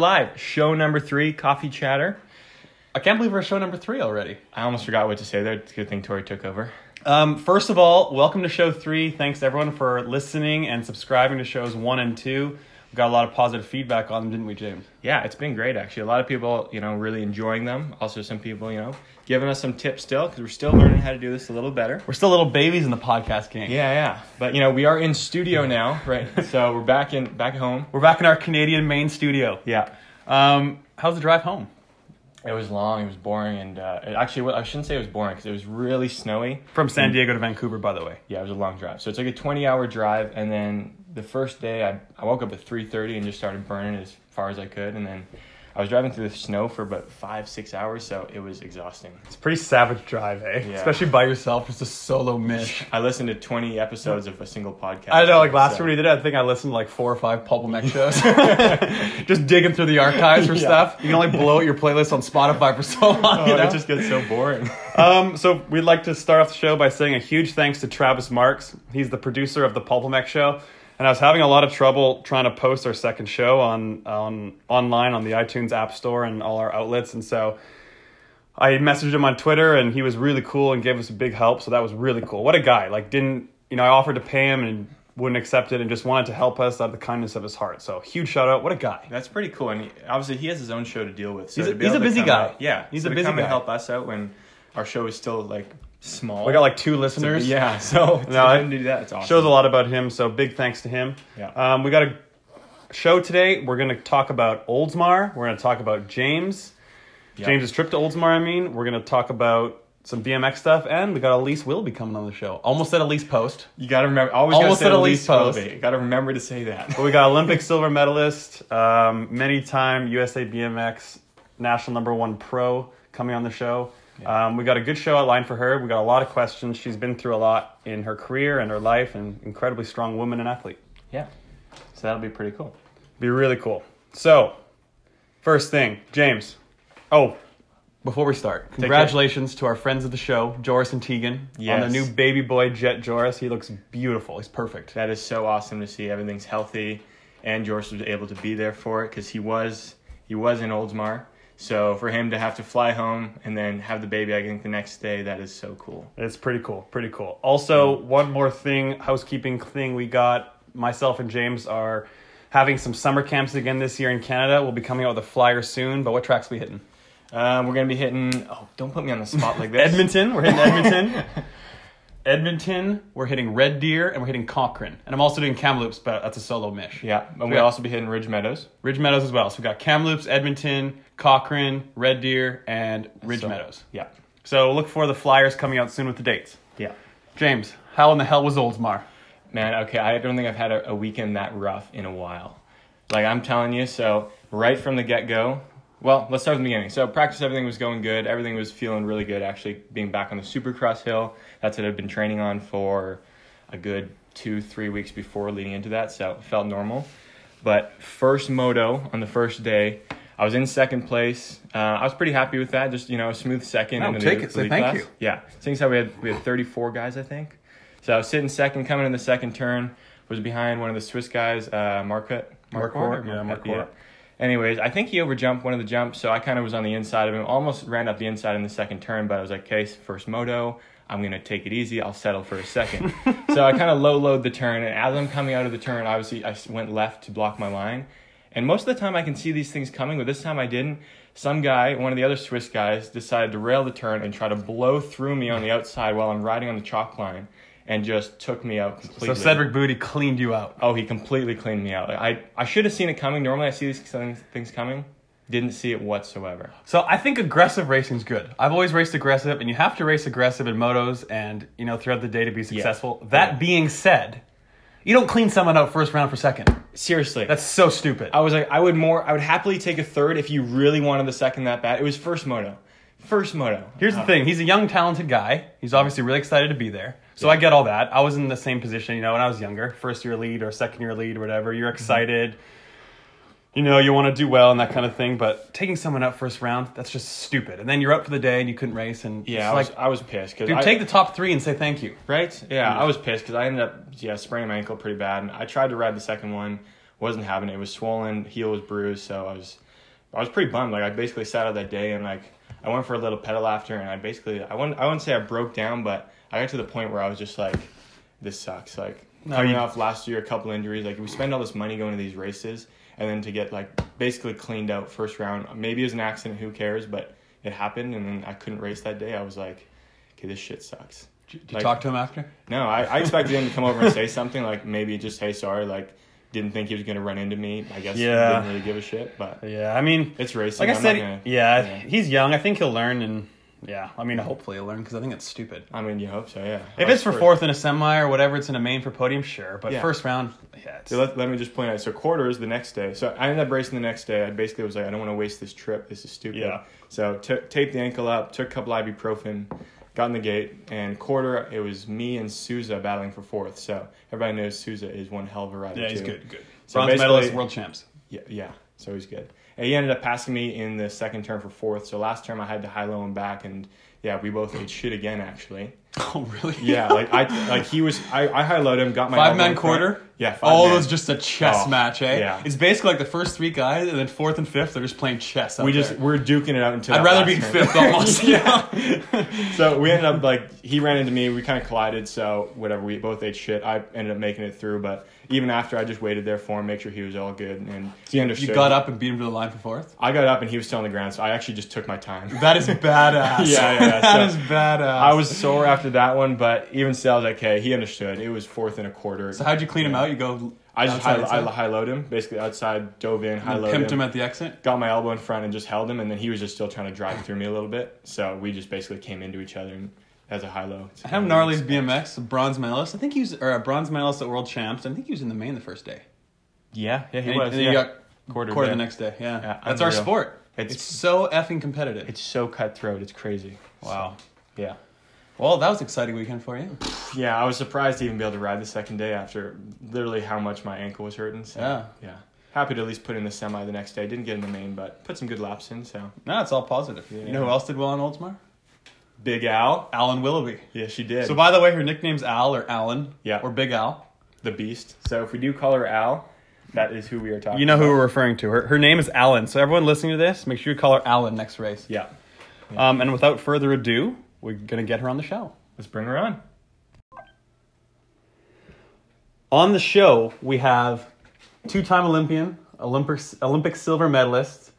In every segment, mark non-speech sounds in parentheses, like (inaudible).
Live. Show number three, Coffee Chatter. I can't believe we're show number three already. I almost forgot what to say there. It's a good thing Tori took over. Um, first of all, welcome to show three. Thanks everyone for listening and subscribing to shows one and two. Got a lot of positive feedback on them, didn't we, James? Yeah, it's been great actually. A lot of people, you know, really enjoying them. Also, some people, you know, giving us some tips still because we're still learning how to do this a little better. We're still little babies in the podcast game. Yeah, yeah. But you know, we are in studio now, right? (laughs) so we're back in back at home. We're back in our Canadian main studio. Yeah. Um, how's the drive home? It was long. It was boring, and uh, it actually, I shouldn't say it was boring because it was really snowy. From San Diego to Vancouver, by the way. Yeah, it was a long drive. So it's like a twenty-hour drive, and then the first day, I I woke up at three thirty and just started burning as far as I could, and then I was driving through the snow for about five six hours, so it was exhausting. It's a pretty savage drive, eh? Yeah. Especially by yourself, just a solo mish. (laughs) I listened to twenty episodes of a single podcast. I don't know, like last so- we did it, I think I listened to like four or five PulpMX (laughs) shows. (laughs) just digging through the archives for stuff. You can only blow out your playlist on Spotify for so long, Oh, you know? it just gets so boring. um, so we'd like to start off the show by saying a huge thanks to Travis Marks. He's the producer of the PulpMX show. And I was having a lot of trouble trying to post our second show on, on online on the iTunes App Store and all our outlets. And so I messaged him on Twitter and he was really cool and gave us a big help. So that was really cool. What a guy. Like didn't, you know, I offered to pay him and wouldn't accept it and just wanted to help us out of the kindness of his heart. So huge shout out. What a guy. That's pretty cool, and he, obviously he has his own show to deal with. So He's a- he's a busy guy. out- yeah, He's so a busy come guy. and help us out when our show is still like small. We got like two listeners. yeah, so (laughs) No, I- didn't do that. It's awesome. shows a lot about him. So big thanks to him. Yeah. Um, we got a show today. We're going to talk about Oldsmar. We're going to talk about James. Yeah. James's trip to Oldsmar. I mean, we're going to talk about some BMX stuff, and we got Elise Willoughby coming on the show. Almost said Elise Post, You got to remember. Always Almost at Elise least post. Willoughby. You got to remember to say that. but we got (laughs) Olympic silver medalist, um, many time USA BMX national number one pro coming on the show. Um, we got a good show outlined for her. We got a lot of questions. She's been through a lot in her career and her life, and incredibly strong woman and athlete. yeah, so that'll be pretty cool. Be really cool. So, first thing, James. Oh, before we start, congratulations to our friends of the show, Joris and Tegan, on Yes. the new baby boy Jet Joris. He looks beautiful. He's perfect. That is so awesome to see. Everything's healthy, and Joris was able to be there for it because he was he was in Oldsmar. So for him to have to fly home and then have the baby, I think the next day, that is so cool. It's pretty cool. Pretty cool. Also, one more thing, housekeeping thing we got. Myself and James are having some summer camps again this year in Canada. We'll be coming out with a flyer soon. But what tracks we hitting? Um, we're gonna be hitting. Oh, don't put me on the spot like (laughs) this. Edmonton. We're hitting Edmonton. (laughs) Edmonton. We're hitting Red Deer, and we're hitting Cochrane. And I'm also doing Kamloops, but that's a solo mish. Yeah, and we'll also be hitting Ridge Meadows. Ridge Meadows as well. So we got Kamloops, Edmonton, Cochrane, Red Deer, and Ridge So- Meadows. Yeah, So look for the flyers coming out soon with the dates. yeah. James, how in the hell was Oldsmar? Man, okay, I don't think I've had a, a weekend that rough in a while. Like I'm telling you, so right from the get go. Well, let's start from the beginning. So practice, everything was going good. Everything was feeling really good. Actually, being back on the Supercross hill. That's what I've been training on for a good two, three weeks before leading into that. So it felt normal. But first moto on the first day, I was in second place. Uh, I was pretty happy with that. Just you know, a smooth second. Into take the it. Say thank class. you. Yeah, seeing how we had we had 34 guys, I think. So I was sitting second, coming in the second turn, was behind one of the Swiss guys, uh, Marquette. Marquart? Yeah, Marquart. Anyways, I think he overjumped one of the jumps, so I kind of was on the inside of him. Almost ran up the inside in the second turn, but I was like, okay, first moto. I'm gonna take it easy. I'll settle for a second. (laughs) so I kind of low load the turn, and as I'm coming out of the turn, obviously I went left to block my line. And most of the time I can see these things coming, but this time I didn't. Some guy, one of the other Swiss guys, decided to rail the turn and try to blow through me on the outside while I'm riding on the chalk line, and just took me out completely. So Cedric Butti cleaned you out. Oh, he completely cleaned me out. Like, I I should have seen it coming. Normally, I see these things, coming. Didn't see it whatsoever. So I think aggressive racing's good. I've always raced aggressive, and you have to race aggressive in motos and you know throughout the day to be successful. That Yeah. being said, you don't clean someone out first round for second. Seriously, That's so stupid. I was like, I would more, I would happily take a third if you really wanted the second that bad. It was first moto, first moto. Here's the uh-huh. thing: he's a young, talented guy. He's obviously really excited to be there. So I get all that. I was in the same position, you know, when I was younger, first year lead or second year lead or whatever. You're mm-hmm. excited. You know, you want to do well and that kind of thing, but taking someone out first round, that's just stupid. And then you're up for the day and you couldn't race, and Yeah, it's I was, like, I was pissed because dude, take the top three and say thank you. right. Yeah, I was pissed because I ended up yeah spraining my ankle pretty bad, and I tried to ride the second one, wasn't having it. It was swollen, heel was bruised, so I was I was pretty bummed. Like I basically sat out that day and like I went for a little pedal after, and I basically I wouldn't I wouldn't say I broke down, but I got to the point where I was just like, this sucks. Like No, coming you- off last year, a couple injuries. Like we spend all this money going to these races, and then to get like basically cleaned out first round. Maybe it was an accident. Who cares? But it happened, and then I couldn't race that day. I was like, okay, this shit sucks. Did you Like- talk to him after? No, I, I expected him to come over and say something like maybe just hey sorry like didn't think he was gonna run into me. I guess Yeah. he didn't really give a shit, but Yeah, I mean, it's racing. like I I'm said, gonna- yeah, yeah. he's young. I think he'll learn, and yeah, I mean, hopefully he'll learn because I think it's stupid. I mean, you hope so, yeah. If it's for fourth in a semi or whatever, it's in a main for podium, sure. But Yeah. first round, yeah, So let, let me just point out. So quarters the next day. So I ended up racing the next day. I basically was like, I don't want to waste this trip. This is stupid. Yeah. So t- taped the ankle up, took a couple ibuprofen, got in the gate, and quarter it was me and Souza battling for fourth. So everybody knows Souza is one hell of a rider. yeah, he's too. good, good. So Bronze medalist, world champs. Yeah, yeah. So he's good. And he ended up passing me in the second turn for fourth. So last term I had to high low him back, and yeah, we both ate shit again actually. (laughs) Oh, really? Yeah, like I like he was. I I high lowed him, got my Five man in front. Yeah, five Oh, man. it was just a chess Oh, match, eh? yeah. It's basically like the first three guys, and then fourth and fifth, they're just playing chess. We just there. we're duking it out until. I'd rather be in fifth almost. (laughs) yeah. so we ended up like he ran into me. We kind of collided. So whatever. We both ate shit. I ended up making it through, but even after, I just waited there for him, make sure he was all good, and he understood. You got up and beat him to the line for fourth. I got up and he was still on the ground, so I actually just took my time. That is (laughs) badass. Yeah, yeah, yeah. (laughs) that So, is badass. I was sore after that one, but even still, I was like, okay, he understood. It was fourth and a quarter. So how'd you clean him out? You go. I just high, I high load him, basically outside, dove in, high load him, him at the exit. got my elbow in front and just held him, and then he was just still trying to drive through me a little bit. So we just basically came into each other and as a high low. I have Gnarly's BMX, a bronze medalist. I think he was, or a bronze medalist at World Champs. I think he was in the main the first day. Yeah, yeah, he And, was. and yeah. got quarter, quarter the next day. Yeah, Yeah, that's our sport. It's- It's, so effing competitive. It's so cutthroat. It's crazy. wow. So, yeah. Well, that was an exciting weekend for you. Yeah, I was surprised to even be able to ride the second day after literally how much my ankle was hurting. So, Yeah. Yeah. Happy to at least put in the semi the next day. Didn't get in the main, but put some good laps in. So No, it's all positive. Yeah. You know who else did well on Oldsmar? Big Al. Alan Willoughby. Yeah, she did. So, by the way, her nickname's Al or Alan. Yeah. Or Big Al. the Beast. So if we do call her Al, that is who we are talking. You know who we're referring to. Her, her name is Alan. So, everyone listening to this, make sure you call her Alan next race. Yeah. Um, and without further ado, we're going to get her on the show. Let's bring her on. On the show, we have two time Olympian, Olympic, Olympic silver medalist,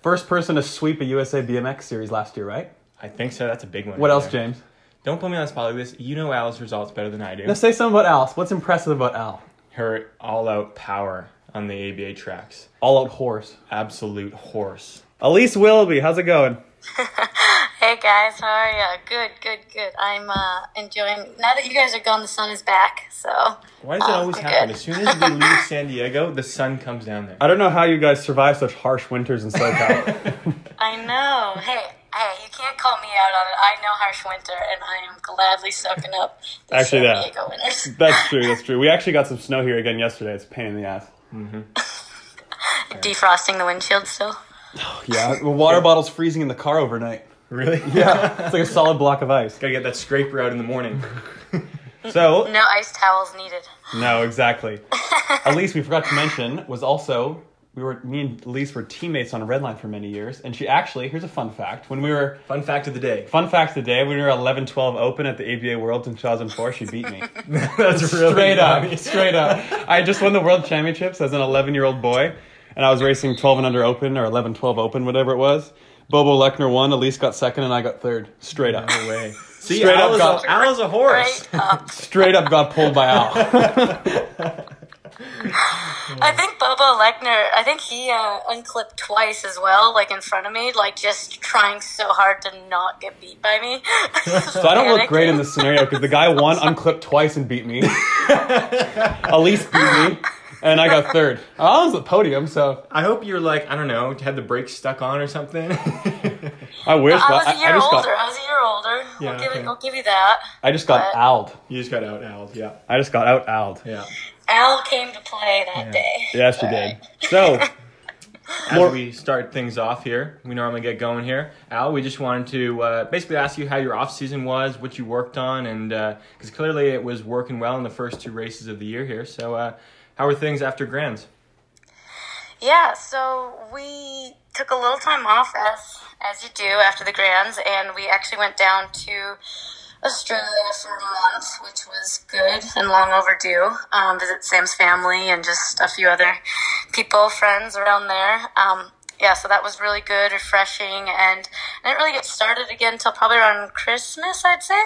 first person to sweep a USA BMX series last year, right? I think so. That's a big one. What right else, there. James? Don't put me on the spot like this. You know Al's results better than I do. Now say something about Al. What's impressive about Al? Her all-out power on the ABA tracks. All out horse. Absolute horse. Elise Willoughby, how's it going? (laughs) Hey guys, how are ya? Good, good, good. I'm uh, enjoying. Now that you guys are gone, the sun is back. So Why does it Oh, always good. happen? As soon as we (laughs) leave San Diego, the sun comes down there. I don't know how you guys survive such harsh winters in SoCal. (laughs) I know. Hey, hey, you can't call me out on it. I know harsh winter, and I am gladly soaking up the Actually, San that- Diego winters. (laughs) that's true, that's true. We actually got some snow here again yesterday. It's a pain in the ass. Mm-hmm. Defrosting the windshield still. Yeah, the water bottle's freezing in the car overnight. Really? (laughs) Yeah, it's like a solid block of ice. Gotta get that scraper out in the morning. (laughs) So, No ice towels needed. No, exactly. (laughs) Elise, we forgot to mention, was also we were me and Elise were teammates on a Redline for many years, and she actually here's a fun fact: when we were Fun fact of the day. fun fact of the day, when we were 11-12 Open at the ABA Worlds in 2004, she beat me. That's really straight funny. up, straight up. I just won the World Championships as an 11 year old boy, and I was racing 12 and under Open or 11 12 Open, whatever it was. Bobo Lechner won, Elise got second, and I got third. Straight up, No way. (laughs) See, Straight up Al is, got- a, Al is a horse. Right up. (laughs) straight up got pulled by Al. I think Bobo Lechner. I think he uh, unclipped twice as well, like in front of me, like just trying so hard to not get beat by me. (laughs) So I don't look great in this scenario because the guy won unclipped twice and beat me. Elise beat me, and I got third. I was at the podium, so I hope you're like, I don't know, had the brakes stuck on or something. I wish. I was a year just older. got I was a year older. Yeah, I'll give okay. it. I'll give you that. I just got But- owled. you just got out, Al. Yeah. I just got out owled. Yeah. Al came to play that day. Yes, you did. So (laughs) As we start things off here, we normally get going here. Al, we just wanted to uh, basically ask you how your off season was, what you worked on, and because clearly it was working well in the first two races of the year here. So, uh, how are things after Grands? Yeah, so we took a little time off as as you do after the grands, and we actually went down to Australia for a month, which was good and long overdue. Um, visit Sam's family and just a few other people, friends around there. Um, yeah, so that was really good, refreshing, and I didn't really get started again until probably around Christmas, I'd say.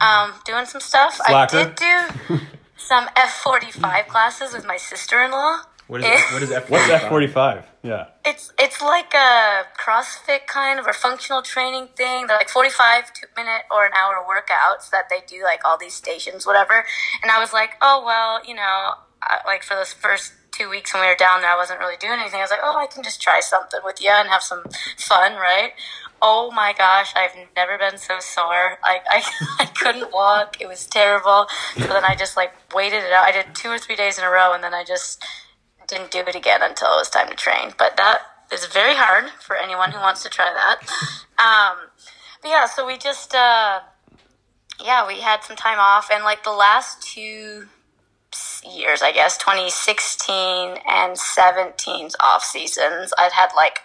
Um, doing some stuff. Slacker. I did do (laughs) some F forty five classes with my sister in law. What is what is F? What's F forty five? Yeah. It's it's like a CrossFit kind of or functional training thing. They're like forty five two minute or an hour workouts that they do like all these stations, whatever. And I was like, oh well, you know, I, like for those first two weeks when we were down there, I wasn't really doing anything. I was like, oh, I can just try something with you and have some fun, right? Oh my gosh, I've never been so sore. I, I, (laughs) I couldn't walk. It was terrible. So then I just like waited it out. I did two or three days in a row and then I just didn't do it again until it was time to train. But that is very hard for anyone who wants to try that. Um, but yeah, so we just, uh, yeah, we had some time off and like the last two years, I guess, 2016 and 17's off seasons, I'd had like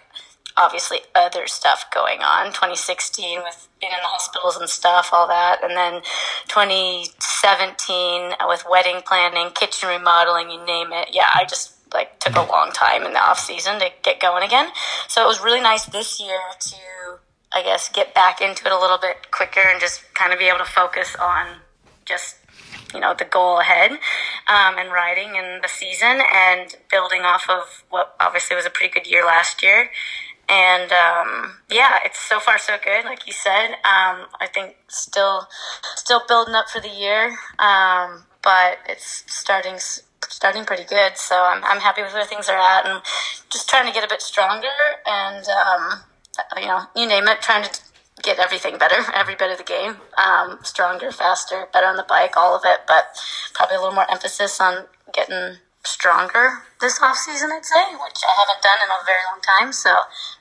obviously other stuff going on. 2016 with being in the hospitals and stuff, all that. And then 2017 with wedding planning, kitchen remodeling, you name it. Yeah, I just like took a long time in the off season to get going again. So it was really nice this year to, I guess, get back into it a little bit quicker and just kind of be able to focus on just you know the goal ahead um, and riding in the season and building off of what obviously was a pretty good year last year and um, yeah it's so far so good like you said. Um, i think still still building up for the year. Um, but it's starting starting pretty good. So I'm, I'm happy with where things are at and just trying to get a bit stronger and um, you know you name it trying to get everything better, (laughs) every bit of the game, um, stronger, faster, better on the bike, all of it. But probably a little more emphasis on getting stronger this off season, I'd say, which I haven't done in a very long time. So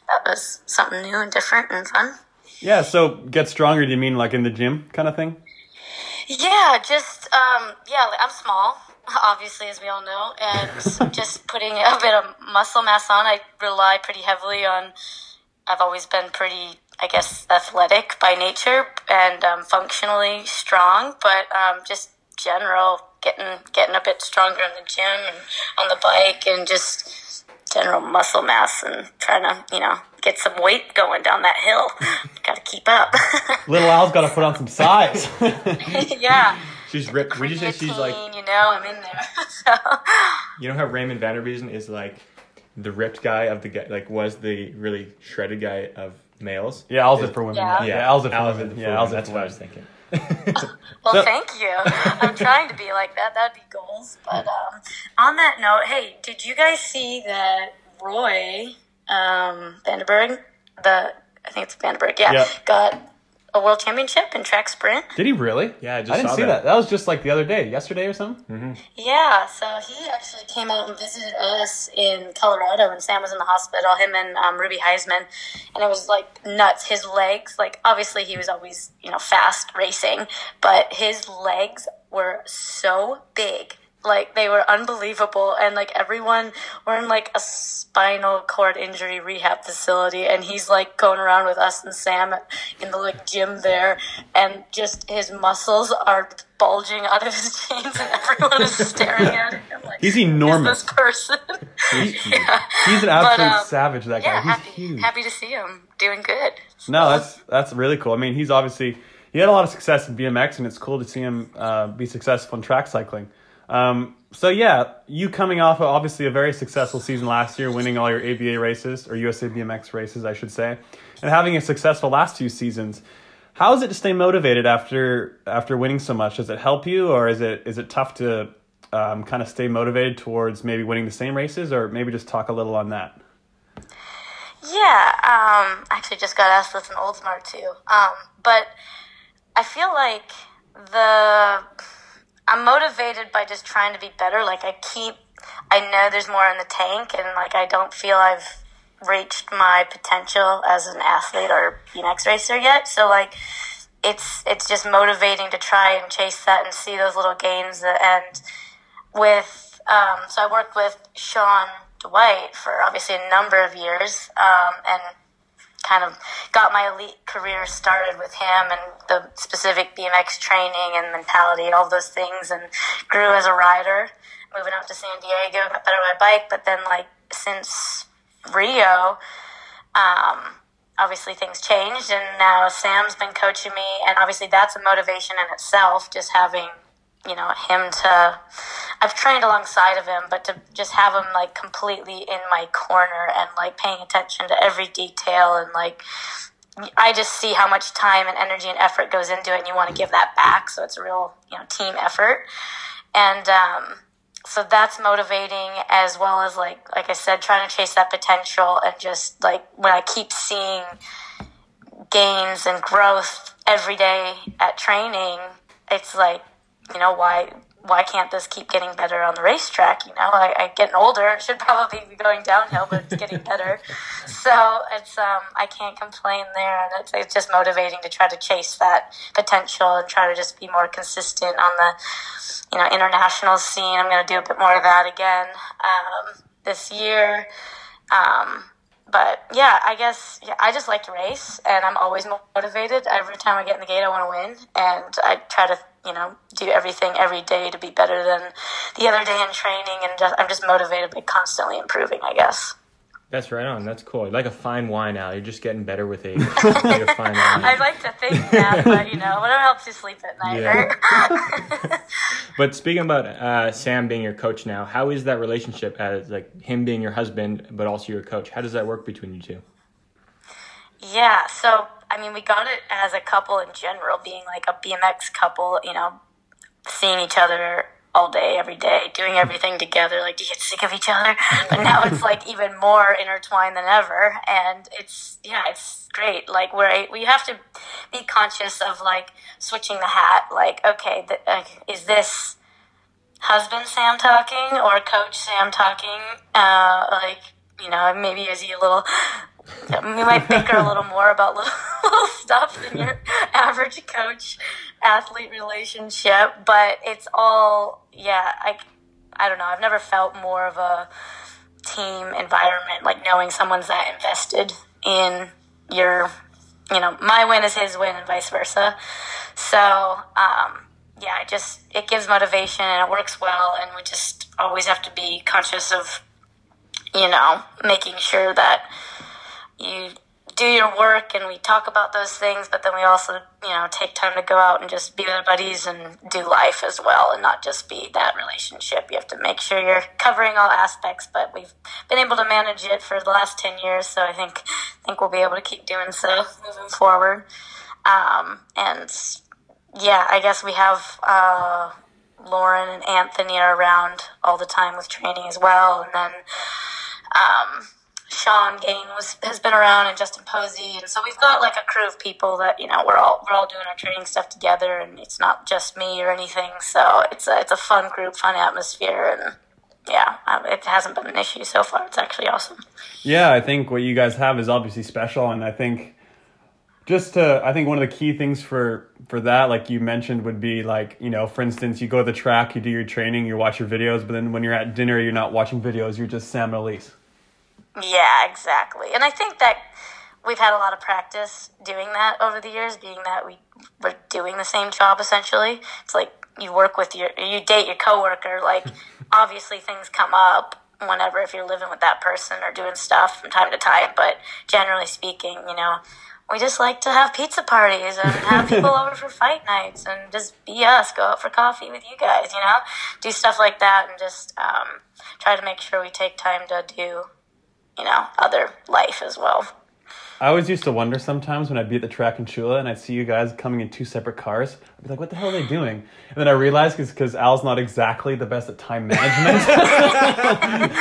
that was something new and different and fun. Yeah. So get stronger. Do you mean like in the gym kind of thing? Yeah, just um, yeah. I'm small, (laughs) obviously, as we all know, and (laughs) just putting a bit of muscle mass on. I rely pretty heavily on. I've always been pretty I guess, athletic by nature and um, functionally strong, but um, just general getting getting a bit stronger in the gym and on the bike and just general muscle mass and trying to you know get some weight going down that hill. (laughs) got to keep up. (laughs) Little Al's got to put on some size. (laughs) yeah. She's ripped. Would you say she's like? You know, I'm in there. so. You know how Raymond Vanderbiesen is like the ripped guy of the guy, like was the really shredded guy of males. Yeah, Al's it for women. Yeah. yeah, Al's it for Al's women. it for Yeah, women. Al's That's for what I was thinking. (laughs) Well, So- thank you. I'm trying to be like that. That'd be goals. But um, on that note, hey, did you guys see that Roy um, Vandenberg, the I think it's Vandenberg, yeah, Yeah. got a world championship in track sprint? Did he really? Yeah, I just I didn't saw see that. that. that. was just like the other day, yesterday or something. Yeah, so he actually came out and visited us in Colorado when Sam was in the hospital, him and um, Ruby Heisman, and it was like nuts. His legs, like obviously he was always you know fast racing, but his legs were so big. Like they were unbelievable, and like everyone were in like a spinal cord injury rehab facility, and he's like going around with us and Sam in the like gym there, and just his muscles are bulging out of his (laughs) jeans, and everyone is staring at him. Like, He's enormous. this person. (laughs) yeah. He's an absolute um, savage. That guy. He's happy, huge. happy to see him doing good. No, that's that's really cool. I mean, he's obviously he had a lot of success in BMX, and it's cool to see him uh, be successful in track cycling. Um, so yeah, you coming off of obviously a very successful season last year, winning all your ABA races or USA BMX races, I should say, and having a successful last two seasons. How is it to stay motivated after after winning so much? Does it help you, or is it is it tough to um, kind of stay motivated towards maybe winning the same races, or maybe just talk a little on that? Yeah, um, actually just got asked this in Oldsmar too. Um, but I feel like the I'm motivated by just trying to be better. Like I keep, I know there's more in the tank, and like I don't feel I've reached my potential as an athlete or BMX racer yet. So like, it's it's just motivating to try and chase that and see those little gains. And with um, so I worked with Sean Dwight for obviously a number of years, um, and kind of got my elite career started with him and the specific BMX training and mentality, all those things, and grew as a rider. Moving up to San Diego, got better at my bike, but then like since Rio, um, obviously things changed, and now Sam's been coaching me, and obviously that's a motivation in itself, just having you know him to I've trained alongside of him, but to just have him like completely in my corner and like paying attention to every detail and like I just see how much time and energy and effort goes into it, and you want to give that back. So it's a real you know team effort, and um, so that's motivating as well as like like I said, trying to chase that potential and just like when I keep seeing gains and growth every day at training, it's like you know why why can't this keep getting better on the racetrack? You know, I, I getting older. It should probably be going downhill, but it's getting better. (laughs) so it's um, I can't complain there, and it's, it's just motivating to try to chase that potential and try to just be more consistent on the you know international scene. I'm going to do a bit more of that again um, this year. Um, but yeah, I guess yeah, I just like to race, and I'm always motivated. Every time I get in the gate, I want to win, and I try to you know do everything every day to be better than the other day in training, and just, I'm just motivated by constantly improving. I guess. That's right on. That's cool. You're like a fine wine now. You're just getting better with age. (laughs) You're a fine wine. I'd like to think that, but you know, whatever helps you sleep at night, Yeah. right? (laughs) But speaking about uh, Sam being your coach now, how is that relationship as like him being your husband, but also your coach? How does that work between you two? Yeah, so I mean, we got it as a couple in general, being like a BMX couple, you know, seeing each other all day, every day, doing everything together. Like, do you get sick of each other? (laughs) But now it's like even more intertwined than ever, and it's yeah, it's great. Like, we're we have to be conscious of like switching the hat. Like, okay, th- uh, is this husband Sam talking or coach Sam talking? Uh, like, you know, maybe is he a little we might bicker a little more about little, (laughs) little stuff than your (laughs) average coach athlete relationship, but it's all yeah. I I don't know. I've never felt more of a team environment, like knowing someone's that invested in your, you know, my win is his win and vice versa. So um, yeah, it just it gives motivation and it works well, and we just always have to be conscious of, you know, making sure that you do your work and we talk about those things, but then we also, you know, take time to go out and just be with our buddies and do life as well and not just be that relationship. You have to make sure you're covering all aspects, but we've been able to manage it for the last 10 years, so I think, I think we'll be able to keep doing so moving forward. Um, and yeah, I guess we have, uh, Lauren and Anthony are around all the time with training as well, and then, um, Sean Gain was has been around and Justin Posey, and so we've got like a crew of people that you know we're all we're all doing our training stuff together, and it's not just me or anything. So it's a it's a fun group, fun atmosphere, and yeah, um, it hasn't been an issue so far. It's actually awesome. Yeah, I think what you guys have is obviously special, and I think just to, I think one of the key things for for that, like you mentioned, would be like you know, for instance, you go to the track, you do your training, you watch your videos, but then when you're at dinner, you're not watching videos, you're just Sam Elise. Yeah, exactly. And I think that we've had a lot of practice doing that over the years, being that we we're doing the same job essentially. It's like you work with your you date your coworker. Like (laughs) obviously things come up whenever if you're living with that person or doing stuff from time to time, but generally speaking, you know, we just like to have pizza parties and have (laughs) people over for fight nights and just be us, go out for coffee with you guys, you know, do stuff like that and just um, try to make sure we take time to do you know, other life as well. I always used to wonder sometimes when I'd be at the track in Chula and I'd see you guys coming in two separate cars. I'd be like, what the hell are they doing? And then I realized it's because Al's not exactly the best at time management. (laughs)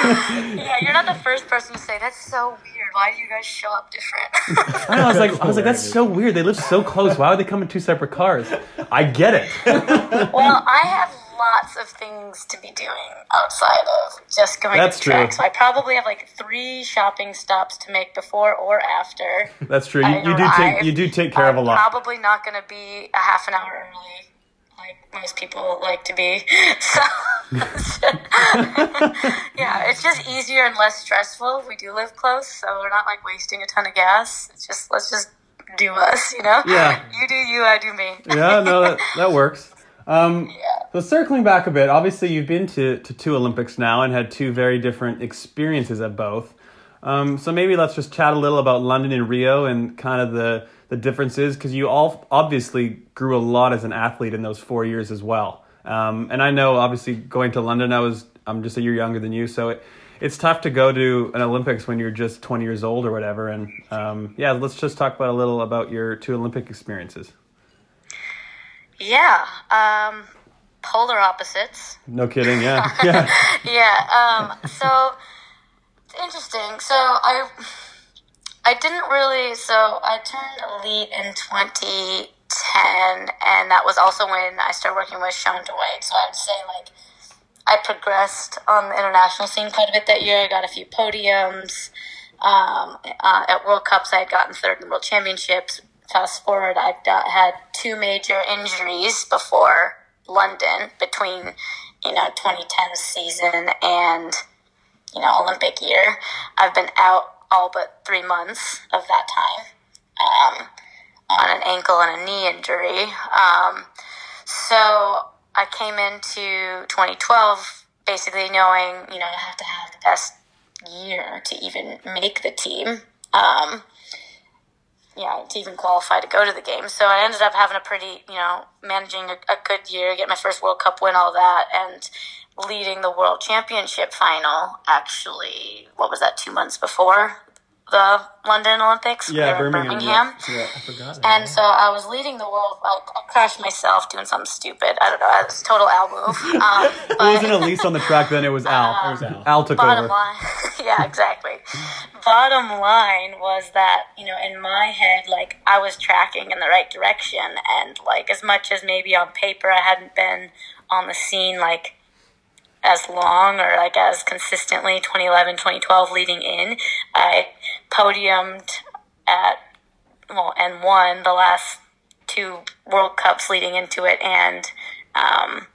(laughs) Yeah, you're not the first person to say that's so weird. Why do you guys show up different? I know, I was like, I was like, that's so weird. They live so close. Why would they come in two separate cars? I get it. well, I have lots of things to be doing outside of just going That's to the track. true. So I probably have like three shopping stops to make before or after. (laughs) That's true. You, I you do take you do take care of a I'm lot. Probably not going to be a half an hour early, like most people like to be. (laughs) So, (laughs) yeah, it's just easier and less stressful. We do live close, so we're not like wasting a ton of gas. It's just let's just do us, you know. Yeah. You do you, I do me. yeah, no, that that works. Um, Yeah. So circling back a bit, obviously you've been to, to two Olympics now and had two very different experiences at both. Um, so maybe let's just chat a little about London and Rio and kind of the, the differences because you all obviously grew a lot as an athlete in those four years as well. Um, and I know obviously going to London, I was I'm just a year younger than you, so it, it's tough to go to an Olympics when you're just 20 years old or whatever. And um, yeah, let's just talk about a little about your two Olympic experiences. Yeah. Um, polar opposites. No kidding, yeah, (laughs) yeah. yeah. Um, so it's interesting. So I I didn't really. So I turned elite in 2010, and that was also when I started working with Sean Dwight. So I would say like I progressed on the international scene quite a bit that year. I got a few podiums. Um, uh, at World Cups, I had gotten third in the World Championships. Fast forward, I've had two major injuries before London between, you know, 2010 season and, you know, Olympic year. I've been out all but three months of that time um, on an ankle and a knee injury. Um, so I came into 2012 basically knowing, you know, I have to have the best year to even make the team. Um, yeah, to even qualify to go to the game. So I ended up having a pretty, you know, managing a, a good year, get my first World Cup win, all that, and leading the World Championship final. Actually, what was that? Two months before the London Olympics. We Yeah, in Birmingham. Birmingham. Yeah. I forgot. And so I was leading the world. Like, I crashed myself doing something stupid. I don't know. It was a total Al move. (laughs) Um, It wasn't Elise on the track then, it was Al. It was Al. Al took bottom over. line, (laughs) yeah, exactly. bottom line was that you know, in my head, like I was tracking in the right direction, and like as much as maybe on paper I hadn't been on the scene like as long or like as consistently 2011 2012 leading in. I podiumed at well and won the last two world cups leading into it and um,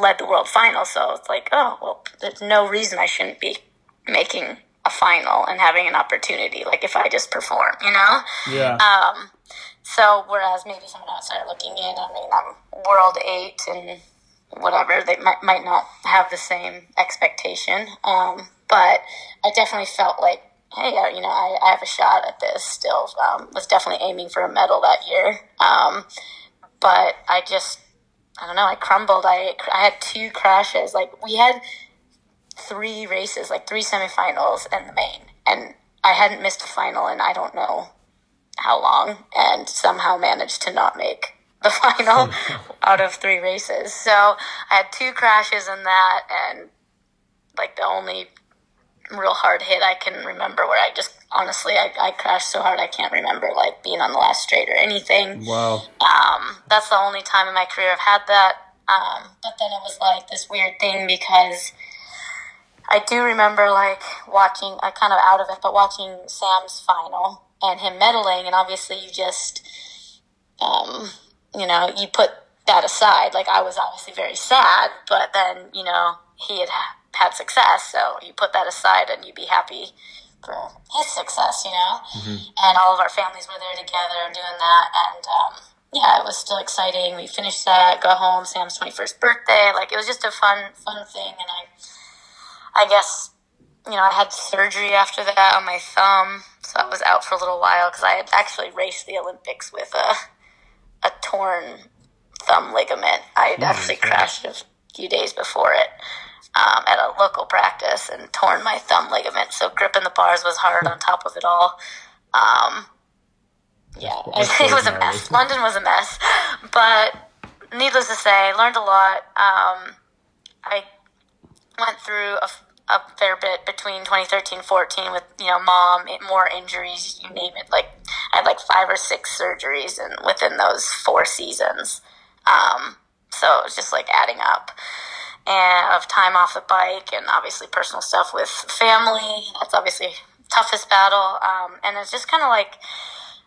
led the world final. So it's like oh well there's no reason i shouldn't be making a final and having an opportunity like if i just perform you know? Yeah. um, so whereas maybe someone outside looking in, I mean, I'm world eight and whatever, they might, might not have the same expectation. Um, but I definitely felt like, hey, you know, I, I have a shot at this still. Um, was definitely aiming for a medal that year. Um, but I just, I don't know, I crumbled. I, I had two crashes. Like we had three races, like three semifinals and the main. And I hadn't missed a final and I don't know how long and somehow managed to not make (laughs) the final (laughs) out of three races. So I had two crashes in that and like the only real hard hit I can remember where I just honestly I, I crashed so hard I can't remember like being on the last straight or anything. Wow. Um, that's the only time in my career I've had that. Um, but then it was like this weird thing because I do remember like watching, I kind of out of it, but watching Sam's final and him medaling, and obviously you just, um, you know, you put that aside. Like I was obviously very sad, but then you know he had had success, so you put that aside and you be happy for his success, you know. And all of our families were there together doing that, and um, yeah, it was still exciting. We finished that, go home, Sam's twenty first birthday. Like it was just a fun, fun thing, and I, I guess you know, I had surgery after that on my thumb, so I was out for a little while because I had actually raced the Olympics with a a torn thumb ligament. I had actually crashed a few days before it um, at a local practice and torn my thumb ligament. So gripping the bars was hard on top of it all. Um, yeah, (laughs) it was a mess. London was a mess, but needless to say, learned a lot. Um, I went through a, a fair bit between 2013 14 with you know mom it- more injuries you name it. Like i had like five or six surgeries and within those four seasons. Um, so it was just like adding up. And of time off the bike and obviously personal stuff with family that's obviously toughest battle. Um, and it's just kind of like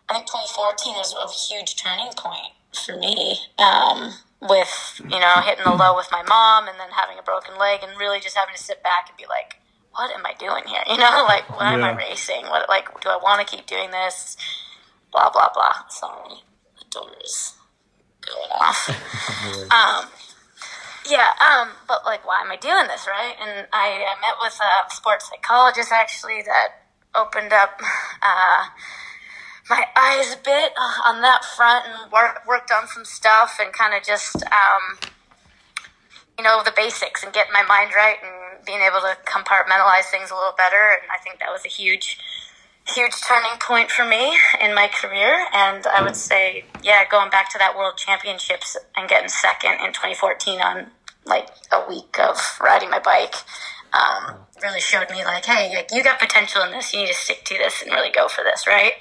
i think 2014 was a huge turning point for me. Um, with you know hitting the low with my mom and then having a broken leg and really just having to sit back and be like what am i doing here? (laughs) You know like why am i racing? What like do i want to keep doing this? Blah blah blah. Sorry. The door is going off. (laughs) Um yeah um but like why am i doing this right? And i, I met with a sports psychologist actually that opened up (laughs) uh my eyes a bit uh, on that front and work, worked on some stuff and kind of just um, you know the basics and getting my mind right and being able to compartmentalize things a little better. And i think that was a huge huge turning point for me in my career. And i would say yeah going back to that world championships and getting second in 2014 on like a week of riding my bike um, really showed me like hey like, you got potential in this. You need to stick to this and really go for this right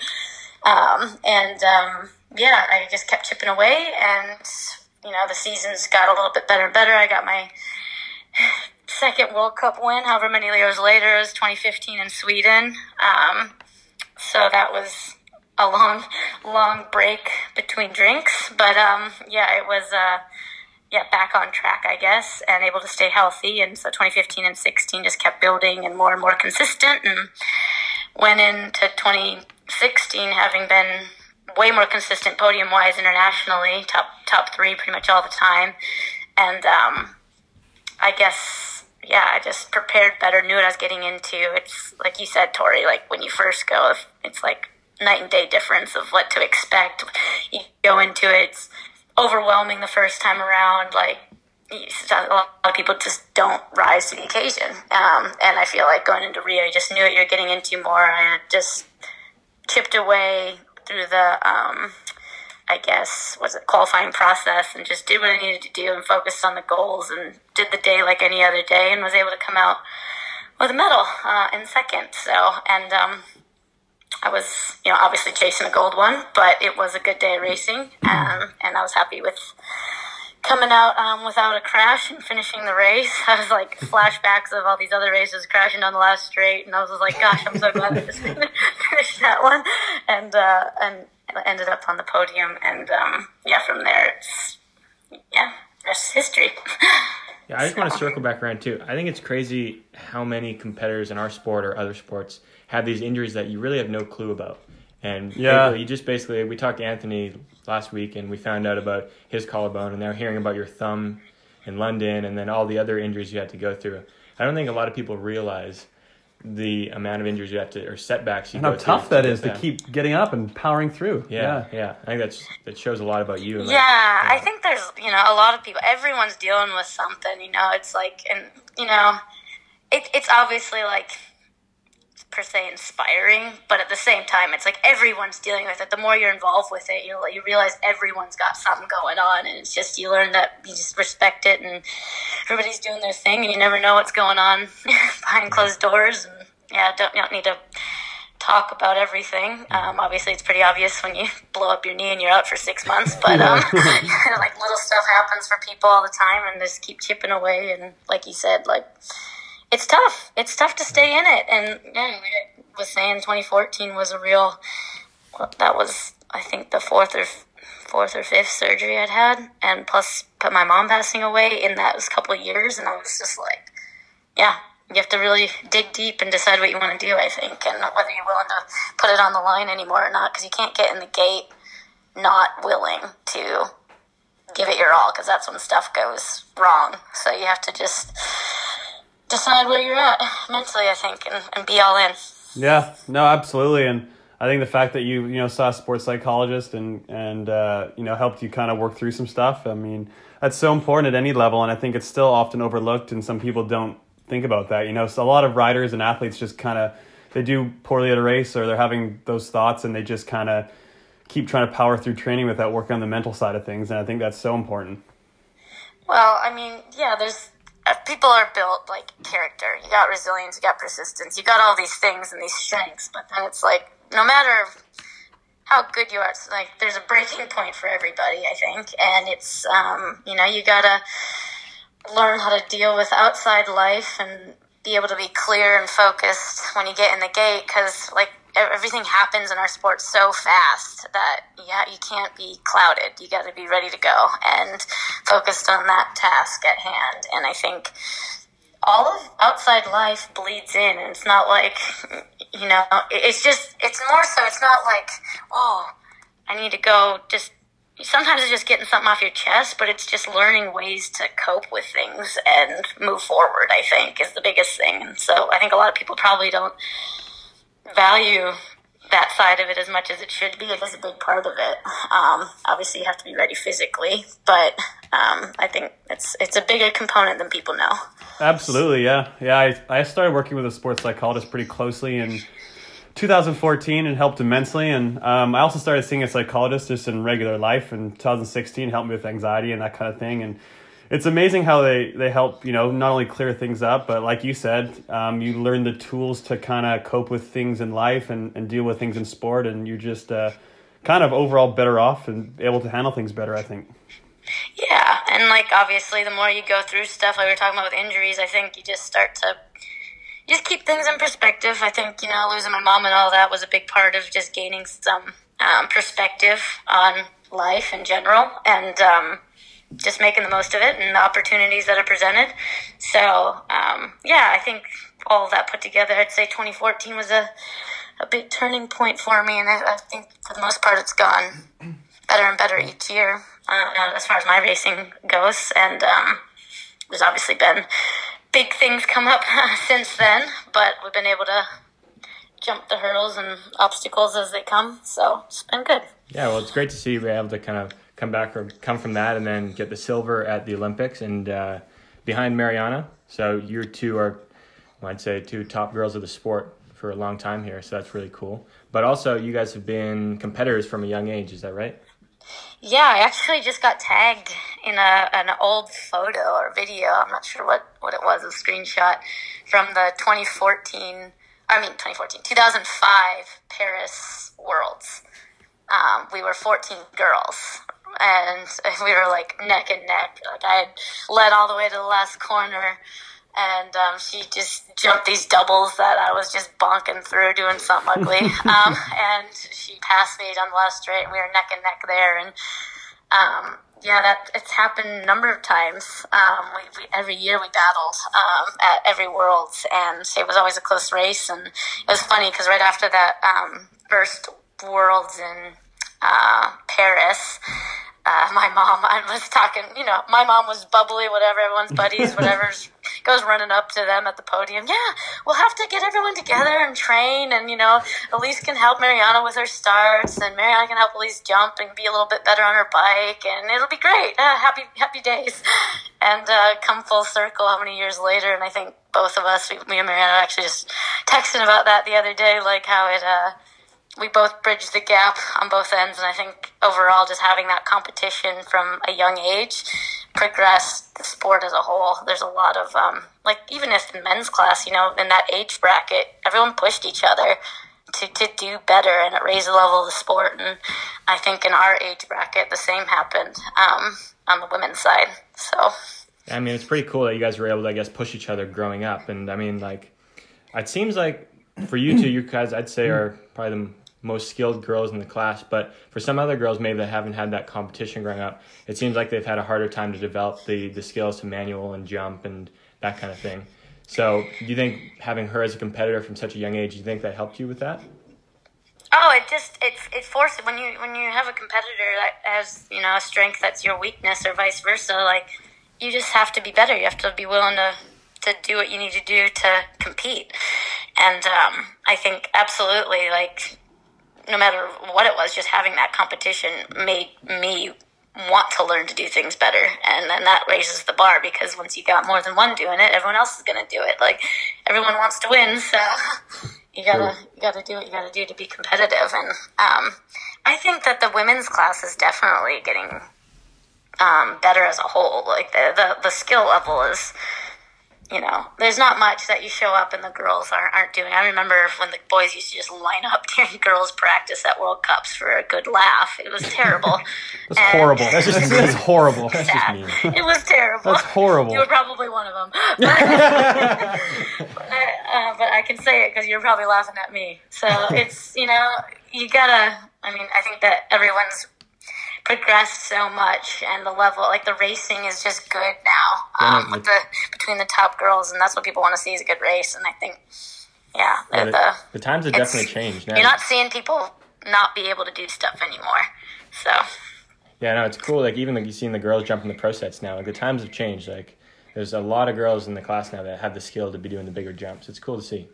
um, and um, yeah, I just kept chipping away, and you know the seasons got a little bit better and better. I got my (sighs) second World Cup win, however many years later, is 2015 in Sweden. Um, so that was a long, long break between drinks, but um, yeah, it was. Uh, yeah, back on track, I guess, and able to stay healthy. And so 2015 and 16 just kept building and more and more consistent. And went into 2016 having been way more consistent podium wise internationally, top top three pretty much all the time, and um, I guess yeah, I just prepared better, knew what I was getting into. It's like you said, Tori, like when you first go, it's like night and day difference of what to expect. You go into it, it's overwhelming the first time around, like a lot of people just don't rise to the occasion. Um, and I feel like going into Rio, you just knew what you're getting into more. I just chipped away through the, um, I guess, was it qualifying process and just did what I needed to do and focused on the goals and did the day like any other day and was able to come out with a medal uh, in second. So, and um, I was, you know, obviously chasing a gold one, but it was a good day racing, um, and I was happy with coming out um, without a crash and finishing the race. (laughs) I was like (laughs) flashbacks of all these other races crashing down the last straight, and I was just like, "Gosh, I'm so glad I just (laughs) finished that one," and uh, and ended up on the podium. And um, yeah, from there, it's yeah, rest history. Yeah, I just want to circle back around too. I think it's crazy how many competitors in our sport or other sports have these injuries that you really have no clue about. And Yeah. you just basically we talked to Anthony last week and we found out about his collarbone and now hearing about your thumb in London and then all the other injuries you had to go through. I don't think a lot of people realize the amount of injuries you have to or setbacks you And go how tough that get is to keep getting up and powering through. Yeah, yeah, I think that's that shows a lot about you. and, like, Yeah, I think there's, you know, a lot of people, everyone's dealing with something, you know, it's like, and, you know, it, it's obviously like, per se inspiring, but at the same time, it's like everyone's dealing with it. The more you're involved with it, you you realize everyone's got something going on, and it's just you learn that you just respect it, and everybody's doing their thing, and you never know what's going on (laughs) behind closed doors. And yeah, don't don't need to talk about everything. Um, obviously, it's pretty obvious when you (laughs) blow up your knee and you're out for six months, but um, (laughs) like little stuff happens for people all the time, and just keep chipping away. And like you said, like it's tough. It's tough to stay in it. And yeah, we was saying 2014 was a real. Well, that was I think the fourth or fourth or fifth surgery I'd had, and plus put my mom passing away in that was a couple years, and I was just like, yeah. You have to really dig deep and decide what you want to do, I think, and whether you're willing to put it on the line anymore or not, because you can't get in the gate not willing to give it your all, because that's when stuff goes wrong. So you have to just decide where you're at mentally, I think, and, and be all in. Yeah, no, absolutely, and I think the fact that you you know saw a sports psychologist and and uh, you know helped you kind of work through some stuff. I mean, that's so important at any level, and I think it's still often overlooked, and some people don't think about that. You know, so a lot of riders and athletes just kind of they do poorly at a race, or they're having those thoughts, and they just kind of keep trying to power through training without working on the mental side of things, and I think that's so important. Well, I mean, yeah, there's people are built like character. You got resilience, you got persistence, you got all these things and these strengths, but then it's like no matter how good you are, it's like there's a breaking point for everybody, I think, and it's um, you know, you gotta learn how to deal with outside life and be able to be clear and focused when you get in the gate because like everything happens in our sport so fast that yeah, you can't be clouded. You got to be ready to go and focused on that task at hand. And I think all of outside life bleeds in, and it's not like you know, it's just it's more so. It's not like oh, I need to go just sometimes it's just getting something off your chest, but it's just learning ways to cope with things and move forward, I think, is the biggest thing. And so I think a lot of people probably don't value that side of it as much as it should be. It is a big part of it. Um, obviously, you have to be ready physically, but um, I think it's it's a bigger component than people know. Absolutely, yeah, yeah. I I started working with a sports psychologist pretty closely and 2014 and helped immensely. And um, I also started seeing a psychologist just in regular life in 2016, helped me with anxiety and that kind of thing. And it's amazing how they, they help, you know, not only clear things up, but like you said, um, you learn the tools to kind of cope with things in life and, and deal with things in sport. And you're just uh, kind of overall better off and able to handle things better, I think. Yeah. And like, obviously, the more you go through stuff, like we were talking about with injuries, I think you just start to just keep things in perspective. I think you know losing my mom and all that was a big part of just gaining some um, perspective on life in general, and um, just making the most of it and the opportunities that are presented. So um, yeah, I think all that put together, I'd say 2014 was a a big turning point for me, and I, I think for the most part, it's gone better and better each year uh, as far as my racing goes, and um, there's obviously been big things come up (laughs) since then, but we've been able to jump the hurdles and obstacles as they come. So it's been good. Yeah, well, it's great to see you be able to kind of come back or come from that and then get the silver at the Olympics and uh, behind Mariana. So you two are, I'd say, two top girls of the sport for a long time here. So that's really cool. But also, you guys have been competitors from a young age. Is that right? Yeah, I actually just got tagged in a an old photo or video. I'm not sure what, what it was, a screenshot from the 2014, I mean 2014, 2005 Paris Worlds. Um, we were 14 girls, and we were like neck and neck. Like I had led all the way to the last corner and um, she just jumped these doubles that I was just bonking through doing something ugly. (laughs) um, and she passed me on the last straight, and we were neck and neck there. And um, yeah, that it's happened a number of times. Um, we, we, every year we battled um, at every Worlds, and it was always a close race. And it was funny because right after that um, first Worlds in uh, Paris uh, my mom, I was talking, you know, my mom was bubbly, whatever, everyone's buddies, (laughs) whatever, goes running up to them at the podium. Yeah, we'll have to get everyone together and train, and, you know, Alise can help Mariana with her starts, and Mariana can help Alise jump and be a little bit better on her bike, and it'll be great. Uh, happy, happy days. (laughs) And uh, come full circle how many years later, and I think both of us, me and Mariana, actually just texting about that the other day, like how it, uh, we both bridged the gap on both ends, and I think overall, just having that competition from a young age progressed the sport as a whole. There's a lot of um, like even if in men's class, you know, in that age bracket, everyone pushed each other to, to do better and it raised the level of the sport. And I think in our age bracket, the same happened um, on the women's side. So. I mean, it's pretty cool that you guys were able to, I guess, push each other growing up. And I mean, like, it seems like for you two, you guys, I'd say, are probably the most skilled girls in the class. But for some other girls, maybe that haven't had that competition growing up, it seems like they've had a harder time to develop the, the skills to manual and jump and that kind of thing. So, do you think having her as a competitor from such a young age, do you think that helped you with that? Oh, it just it's it forces when you when you have a competitor that has you know a strength that's your weakness or vice versa. Like you just have to be better. You have to be willing to to do what you need to do to compete. And um, I think absolutely like no matter what it was, just having that competition made me want to learn to do things better. And then that raises the bar because once you got more than one doing it, everyone else is going to do it. Like everyone wants to win. So (laughs) you gotta, you gotta do what you gotta do to be competitive. And, um, I think that the women's class is definitely getting, um, better as a whole. Like the, the, the skill level is, you know, there's not much that you show up and the girls aren't, aren't doing. I remember when the boys used to just line up (laughs) during girls' practice at World Cups for a good laugh. It was terrible. That's and horrible. That's just that's horrible. That's just (laughs) mean. It was terrible. That's horrible. You were probably one of them. (laughs) but, uh, but I can say it because you're probably laughing at me. So it's you know you gotta. I mean, I think that everyone's progressed so much, and the level, like the racing, is just good now um, the between the top girls, and that's what people want to see is a good race. And I think, yeah, the, the, the times have definitely changed now. you're not seeing people not be able to do stuff anymore. So Yeah, no, it's cool. Like even like you seen the girls jump in the pro sets now. Like the times have changed. Like there's a lot of girls in the class now that have the skill to be doing the bigger jumps. It's cool to see.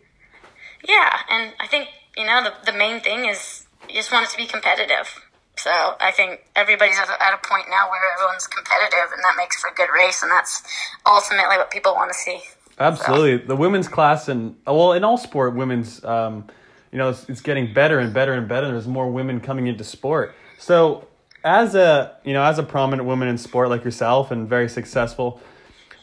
Yeah, and I think you know the the main thing is you just want it to be competitive. So I think everybody's at a, point now where everyone's competitive, and that makes for a good race, and that's ultimately what people want to see. Absolutely, the women's class and well, in all sport, women's, um, you know, it's, it's getting better and better and better. There's more women coming into sport. So, as a you know, as a prominent woman in sport like yourself and very successful,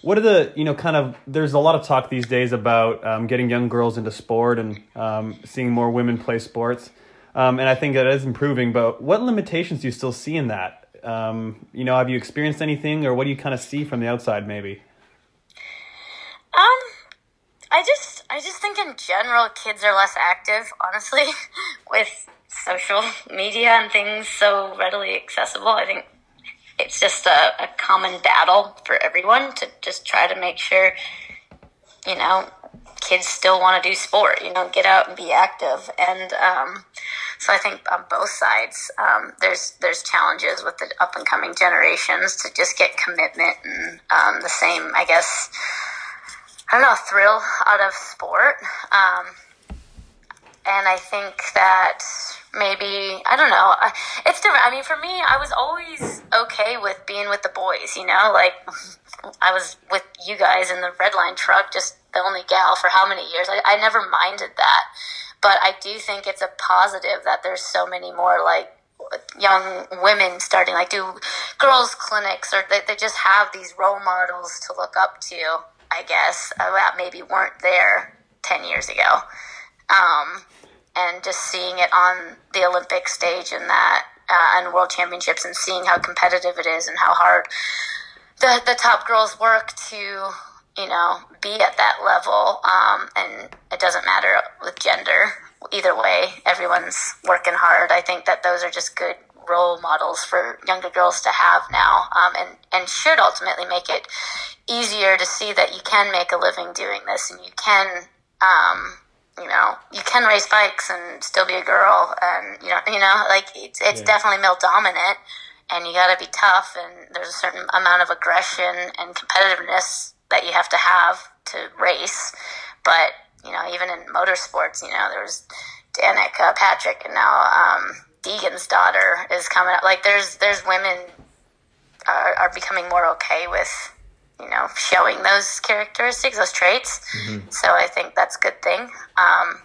what are the you know kind of? There's a lot of talk these days about um, getting young girls into sport and um, seeing more women play sports, um, and I think that is improving. But what limitations do you still see in that? Um, you know, have you experienced anything, or what do you kind of see from the outside, maybe? Um, I just I just think in general kids are less active, honestly, (laughs) with social media and things so readily accessible. I think it's just a, a common battle for everyone to just try to make sure, you know, kids still want to do sport, you know, get out and be active. And um, so I think on both sides, um, there's there's challenges with the up and coming generations to just get commitment and um, the same, I guess, I don't know, thrill out of sport. Um, and I think that maybe I don't know. It's different. I mean, for me, I was always okay with being with the boys. You know, like (laughs) I was with you guys in the Redline truck, just the only gal for how many years. I, I never minded that, but I do think it's a positive that there's so many more like young women starting like do girls clinics or they, they just have these role models to look up to i guess uh, that maybe weren't there 10 years ago um, and just seeing it on the olympic stage and that uh, and world championships and seeing how competitive it is and how hard the, the top girls work to you know be at that level um, and it doesn't matter with gender either way everyone's working hard i think that those are just good role models for younger girls to have now um, and, and should ultimately make it easier to see that you can make a living doing this and you can um, you know you can race bikes and still be a girl and you know (laughs) you know like it's, it's Yeah. definitely male dominant and you got to be tough and there's a certain amount of aggression and competitiveness that you have to have to race. But you know even in motorsports you know there's danica patrick and now um, deegan's daughter is coming up. Like there's there's women are, are becoming more okay with you know showing those characteristics those traits. So i think that's a good thing. Um,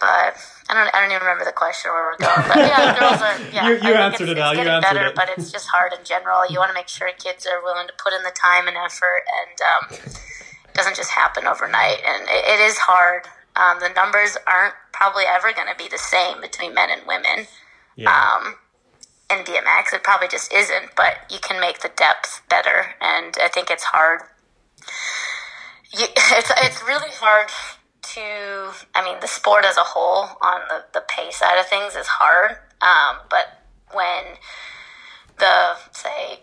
but I don't, I don't even remember the question where we're going. But yeah, (laughs) girls are. Yeah, You- you answered it's, it. It's You getting answered better, it. but it's just hard in general. You want to make sure kids are willing to put in the time and effort, and um, it doesn't just happen overnight. And it, it is hard. Um, the numbers aren't probably ever going to be the same between men and women Yeah. um, in BMX. It probably just isn't, but you can make the depth better, and I think it's hard. You, (laughs) it's it's really hard to. I mean, the sport as a whole on the the pay side of things is hard, um, but when the say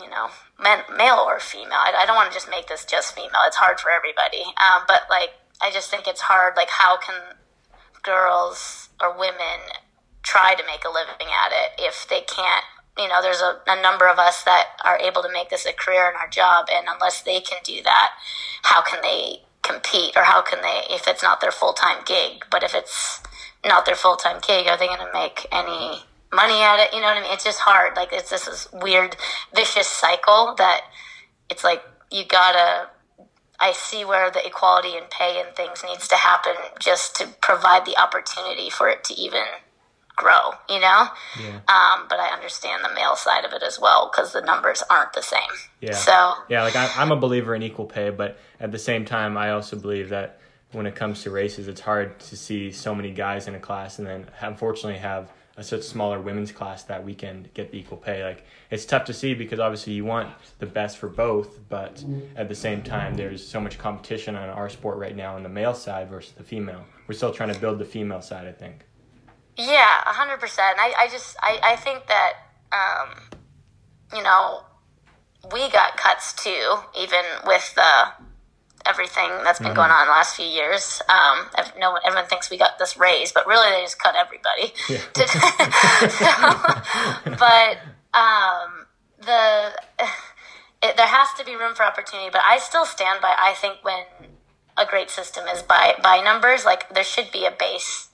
you know, men, male or female. I, I don't want to just make this just female. It's hard for everybody. Um, but like, I just think it's hard. Like, how can girls or women try to make a living at it if they can't? You know, there's a, a number of us that are able to make this a career in our job, and unless they can do that, how can they compete or how can they if it's not their full time gig? But if it's not their full time gig, are they going to make any money at it? You know what I mean? It's just hard. Like it's this weird, vicious cycle that it's like you gotta. I see where the equality in pay and things needs to happen just to provide the opportunity for it to even grow. You know. Yeah. Um, but I understand the male side of it as well because the numbers aren't the same. Yeah. So Yeah, like I, I'm a believer in equal pay, but at the same time, I also believe that when it comes to races, it's hard to see so many guys in a class and then unfortunately have a a such smaller women's class that weekend get the equal pay. Like it's tough to see because obviously you want the best for both, but at the same time there's so much competition on our sport right now on the male side versus the female. We're still trying to build the female side, I think. Yeah, a hundred percent. I, I just I, I think that um, you know, we got cuts too, even with the everything that's been going on the last few years. Um, no one, everyone thinks we got this raise, but really they just cut everybody. (laughs) Yeah. (laughs) so, but um, the (sighs) it, there has to be room for opportunity. But I still stand by. I think when a great system is by by numbers, like there should be a base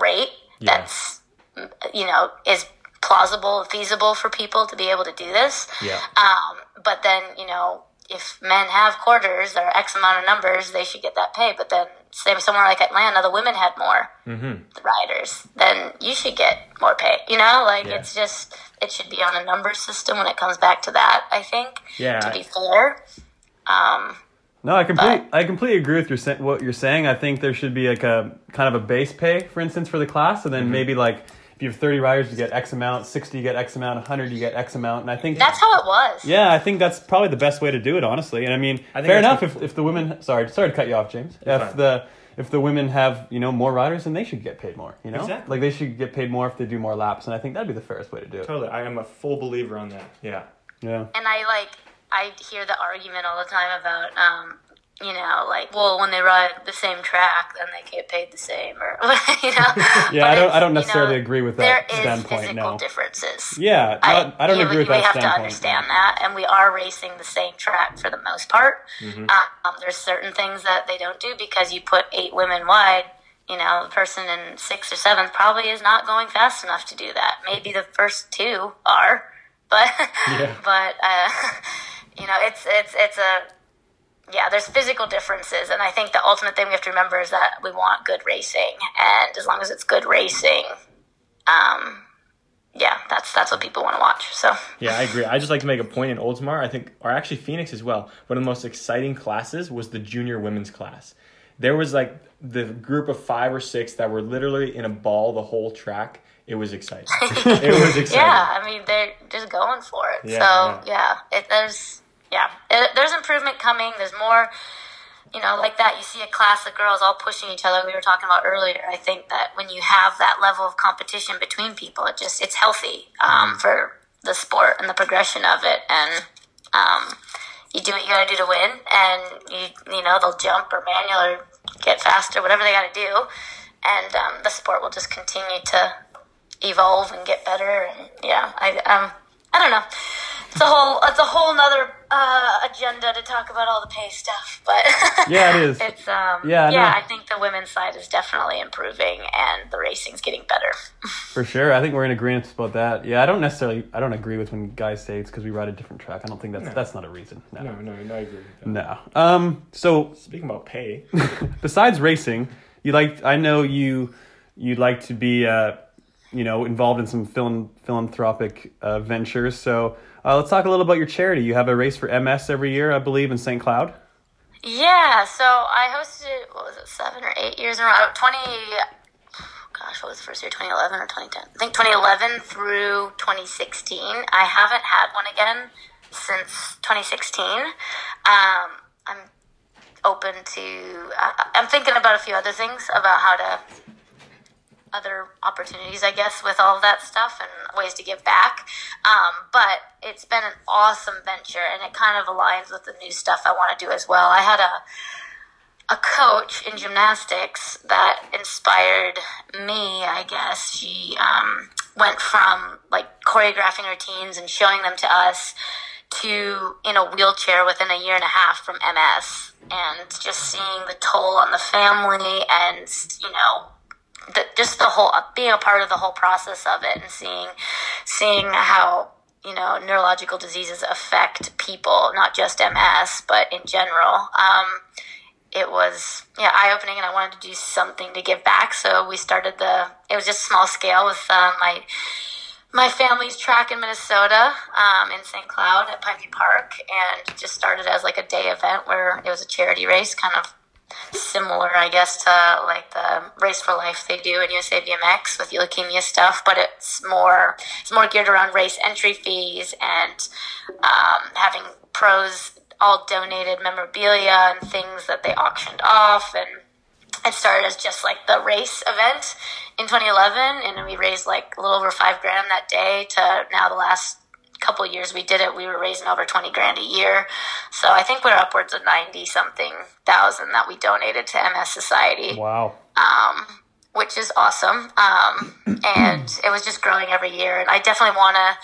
rate Yeah. that's you know is plausible, feasible for people to be able to do this. Yeah. Um, but then, you know, if men have quarters or X amount of numbers, they should get that pay. But then, say somewhere like Atlanta, the women had more riders, then you should get more pay. You know, like Yeah. it's just, it should be on a number system when it comes back to that, I think, Yeah. to be fair. Um, No, I completely, I completely agree with your what you're saying. I think there should be like a kind of a base pay, for instance, for the class, and then Mm-hmm. maybe like if you have 30 riders, you get X amount, 60 you get X amount, 100 you get X amount, and I think that's how it was. yeah, I think that's probably the best way to do it, honestly. And I mean, I fair enough if, if the women. Sorry, sorry to cut you off, James. if fine. the if the women have you know more riders, then they should get paid more. You know, Exactly. like they should get paid more if they do more laps, and I think that'd be the fairest way to do it. Totally. I am a full believer on that. Yeah. Yeah. and I like I hear the argument all the time about um you know like well when they ride the same track then they get paid the same or (laughs) you know (laughs) Yeah, I don't- I don't you know, necessarily agree with that there is standpoint, physical no. differences Yeah, not, I, don't you- agree with that have standpoint. to understand that, and we are racing the same track for the most part. Mm-hmm. Um, there's certain things that they don't do because you put eight women wide. You know, the person in sixth or seventh probably is not going fast enough to do that. Maybe the first two are, but (laughs) Yeah. but uh, you know, it's it's it's a yeah. There's physical differences, and I think the ultimate thing we have to remember is that we want good racing, and as long as it's good racing, um, yeah, that's that's what people want to watch. So Yeah, I agree. I just like to make a point in Oldsmar, I think, or actually Phoenix as well. One of the most exciting classes was the junior women's class. There was like the group of five or six that were literally in a ball the whole track. It was exciting. (laughs) it was exciting. yeah, I mean they're just going for it. Yeah, so yeah, It, there's yeah, it, there's improvement coming. There's more. You know, like that, you see a class of girls all pushing each other. We were talking about earlier. I think that when you have that level of competition between people, it just it's healthy um, for the sport and the progression of it. And um, you do what you got to do to win, and you you know they'll jump or manual or get faster, whatever they got to do, and um, the sport will just continue to evolve and get better. And yeah, I um I don't know. It's a whole it's a whole nother uh, agenda to talk about all the pay stuff, but (laughs) Yeah, it is. It's um Yeah, yeah. know. I think the women's side is definitely improving, and the racing's getting better. (laughs) For sure, I think we're in agreement about that. Yeah, I don't necessarily, I don't agree with when guys say it's because we ride a different track. I don't think that's that's not a reason. No, No, no, no, I agree with that. no. Um, so Speaking about pay, (laughs) besides racing, you like, I know you, you'd like to be, uh, you know, involved in some philan- philanthropic uh, ventures. So uh, let's talk a little about your charity. You have a race for MS every year, I believe, in St. Cloud. Yeah, so I hosted what was it, seven or eight years in a row? Twenty. Gosh, what was the first year? 2011 or 2010? I think 2011 through 2016. I haven't had one again since 2016. Um, I'm open to. Uh, I'm thinking about a few other things about how to other opportunities, I guess, with all that stuff and ways to give back. Um, but it's been an awesome venture, and it kind of aligns with the new stuff I want to do as well. I had a a coach in gymnastics that inspired me, I guess. She um, went from like choreographing routines and showing them to us to in a wheelchair within a year and a half from MS and just seeing the toll on the family and, you know, the, just the whole being a part of the whole process of it and seeing seeing how you know neurological diseases affect people not just ms but in general um, it was yeah eye opening and i wanted to do something to give back so we started the it was just small scale with uh, my my family's track in Minnesota, um, in St. Cloud at Pineview Park, and just started as like a day event where it was a charity race, kind of similar, I guess, to like the Race for Life they do in USA BMX with leukemia stuff, but it's more it's more geared around race entry fees and um, having pros all donated memorabilia and things that they auctioned off. And it started as just like the race event in 2011 and we raised like a little over five grand that day to now the last couple years we did it we were raising over 20 grand a year so i think we're upwards of 90 something thousand that we donated to ms society Wow. um, which is awesome. Um, and it was just growing every year. And I definitely want to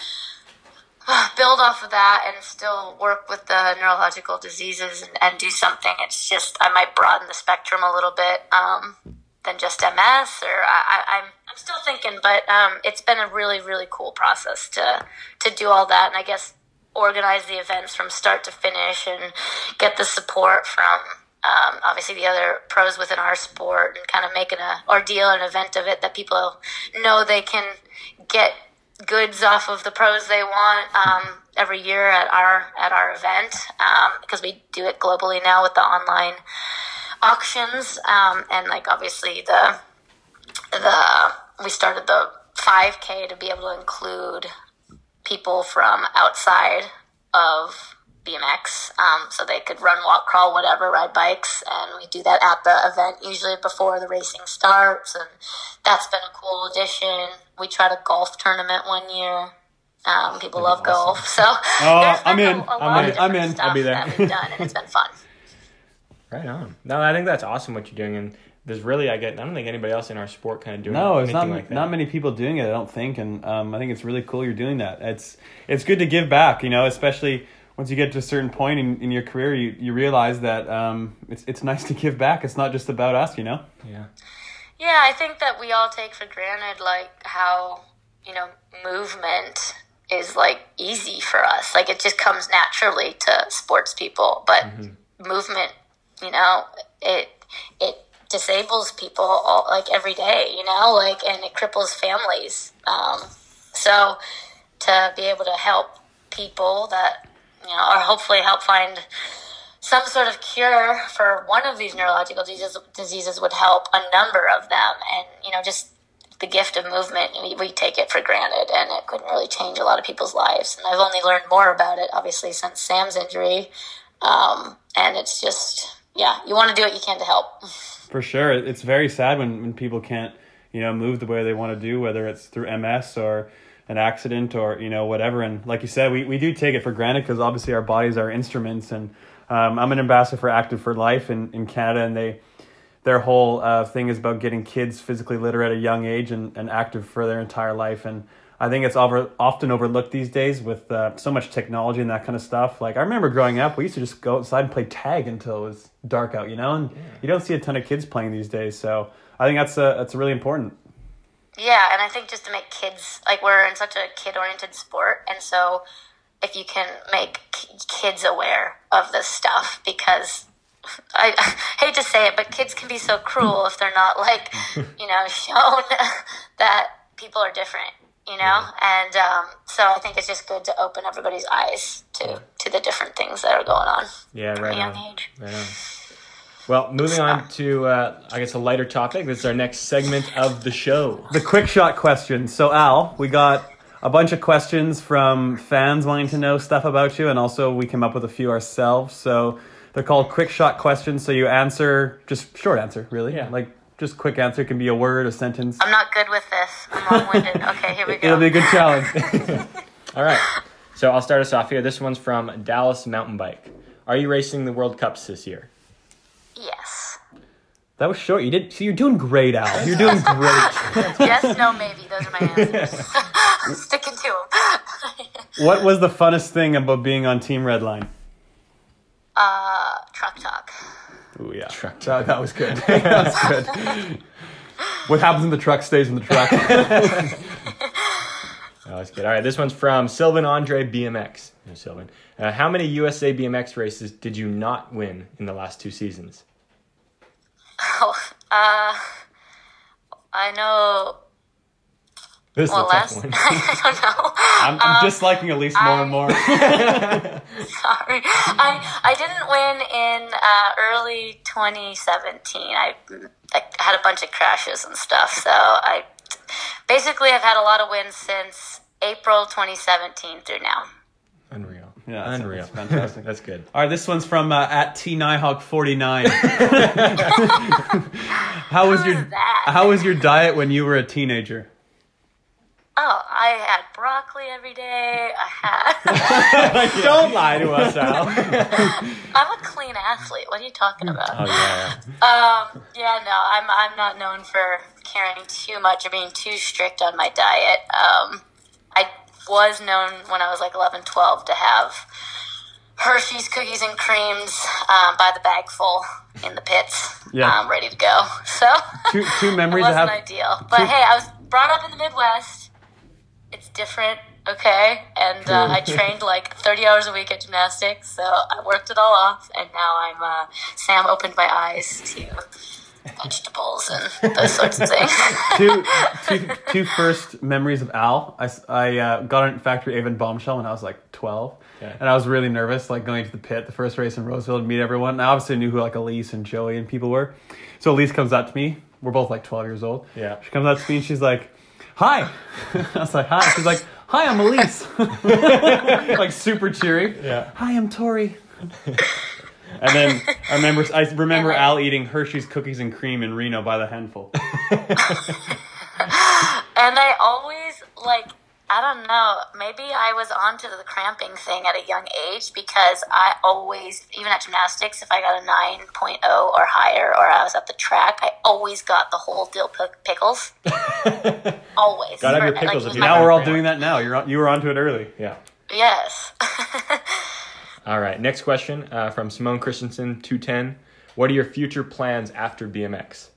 build off of that and still work with the neurological diseases and, and do something. It's just I might broaden the spectrum a little bit um, than just MS, or I, I, I'm I'm still thinking. But um, it's been a really really cool process to to do all that, and I guess organize the events from start to finish and get the support from um, obviously the other pros within our sport and kind of making a ordeal an event of it that people know they can get goods off of the pros they want um, every year at our at our event um, because we do it globally now with the online auctions um, and like obviously the the we started the 5k to be able to include people from outside of BMX, um, so they could run, walk, crawl, whatever, ride bikes, and we do that at the event usually before the racing starts, and that's been a cool addition. We tried a golf tournament one year. Um, people love golf, so (laughs) there's I'm in. A, a I'm lot in. I'm in. I'll be there. That we've done, and it's been fun. (laughs) Right on. No, I think that's awesome what you're doing, and there's really I get I don't think anybody else in our sport kind of doing No, it's not like that. not many people doing it. I don't think, and um, I think it's really cool you're doing that. It's it's good to give back, you know, especially once you get to a certain point in, in your career, you, you realize that um, it's it's nice to give back. It's not just about us, you know. Yeah. Yeah, I think that we all take for granted like how, you know, movement is like easy for us. Like it just comes naturally to sports people, but movement, you know, it it disables people all, like every day, you know, like and it cripples families. Um, so to be able to help people that you know, or hopefully help find some sort of cure for one of these neurological diseases, diseases would help a number of them. And, you know, just the gift of movement, we, we take it for granted and it couldn't really change a lot of people's lives. And I've only learned more about it, obviously, since Sam's injury. Um, and it's just, yeah, you want to do what you can to help. (laughs) For sure, it's very sad when, when people can't, you know, move the way they want to do, whether it's through MS or an accident or you know whatever. And like you said, we, we do take it for granted because obviously our bodies are instruments. And um, I'm an ambassador for Active for Life in, in Canada, and they their whole uh, thing is about getting kids physically literate at a young age and, and active for their entire life. And I think it's over, often overlooked these days with uh, so much technology and that kind of stuff. Like I remember growing up, we used to just go outside and play tag until it was dark out, you know. And you don't see a ton of kids playing these days, so I think that's uh, that's really important. Yeah, and I think just to make kids like we're in such a kid-oriented sport, and so if you can make k- kids aware of this stuff, because (laughs) I, I (laughs) hate to say it, but kids can be so cruel if they're not like (laughs) you know shown that people are different, you know, and um, so I think it's just good to open everybody's eyes to to the different things that are going on Yeah, right a young on. age. Right on. Well, moving on to uh, I guess a lighter topic. This is our next segment of the show. The quick shot questions. So Al, we got a bunch of questions from fans wanting to know stuff about you, and also we came up with a few ourselves. So they're called quick shot questions. So you answer just short answer, really. Yeah. Like just quick answer it can be a word, a sentence. I'm not good with this. I'm long-winded. Okay, here we go. It'll be a good challenge. (laughs) All right. So I'll start us off here. This one's from Dallas Mountain Bike. Are you racing the World Cups this year? yes. that was short. You did. So you're doing great, Al. You're doing great. (laughs) Yes, no, maybe. Those are my answers. (laughs) Sticking to them. what was the funnest thing about being on Team Redline? uh, truck talk. Ooh, yeah. Truck That, that was good. (laughs) that was good. What happens in the truck stays in the truck. (laughs) Oh, that's good. All right. This one's from Sylvan Andre BMX. No, Sylvan. Uh, how many USA BMX races did you not win in the last two seasons? Oh, uh, I know This is well, a tough last one. (laughs) I don't know. I'm, I'm disliking Alise more and more. (laughs) (laughs) Sorry, I I didn't win in uh, early 2017. I, I had a bunch of crashes and stuff, so I basically I've had a lot of wins since April 2017 through now. Unreal. Yeah, that's- Unreal. that's fantastic. that's good. All right, this one's from uh, at T Nighthawk 49. how was your? How was your diet when you were a teenager? Oh, I had broccoli every day. I had. (laughs) Don't lie to us, Al. (laughs) I'm a clean athlete. What are you talking about? oh yeah. Um, yeah, no, I'm I'm not known for caring too much or being too strict on my diet. Um, I was known when I was like 11, 12 to have Hershey's cookies and creams um, by the bagful in the pits, Yeah. um, ready to go. (laughs) So Two two memories I wasn't have. ideal. But hey, I was brought up in the Midwest. It's different, okay? And uh, I (laughs) trained like 30 hours a week at gymnastics, so I worked it all off, and now I'm, uh, Sam opened my eyes to vegetables and those sorts of things. (laughs) two, two, two first memories of Al. I, uh, got in Factory Avon Bombshell when I was like 12. Okay. And I was really nervous, like going to the pit, the first race in Roseville to meet everyone. And I obviously knew who like Alise and Joey and people were. So Alise comes up to me. We're both like 12 years old. Yeah. She comes up to me and she's like, Hi. (laughs) I was like, Hi. She's like, Hi, I'm Alise. (laughs) like super cheery. Yeah. Hi, I'm Tori. (laughs) And then I remember I remember Al eating Hershey's cookies and cream in Reno by the handful. and I always, like, I don't know, maybe I was onto the cramping thing at a young age because I always, even at gymnastics, if I got a 9.0 or higher or I was at the track, I always got the whole deal pic- pickles. (laughs) always. Gotta have your pickles it if was you my- Now we're all doing that now. You're on, you were onto it early. Yeah. Yes. (laughs) All right. Next question uh, from Simone Christensen, two ten. What are your future plans after BMX?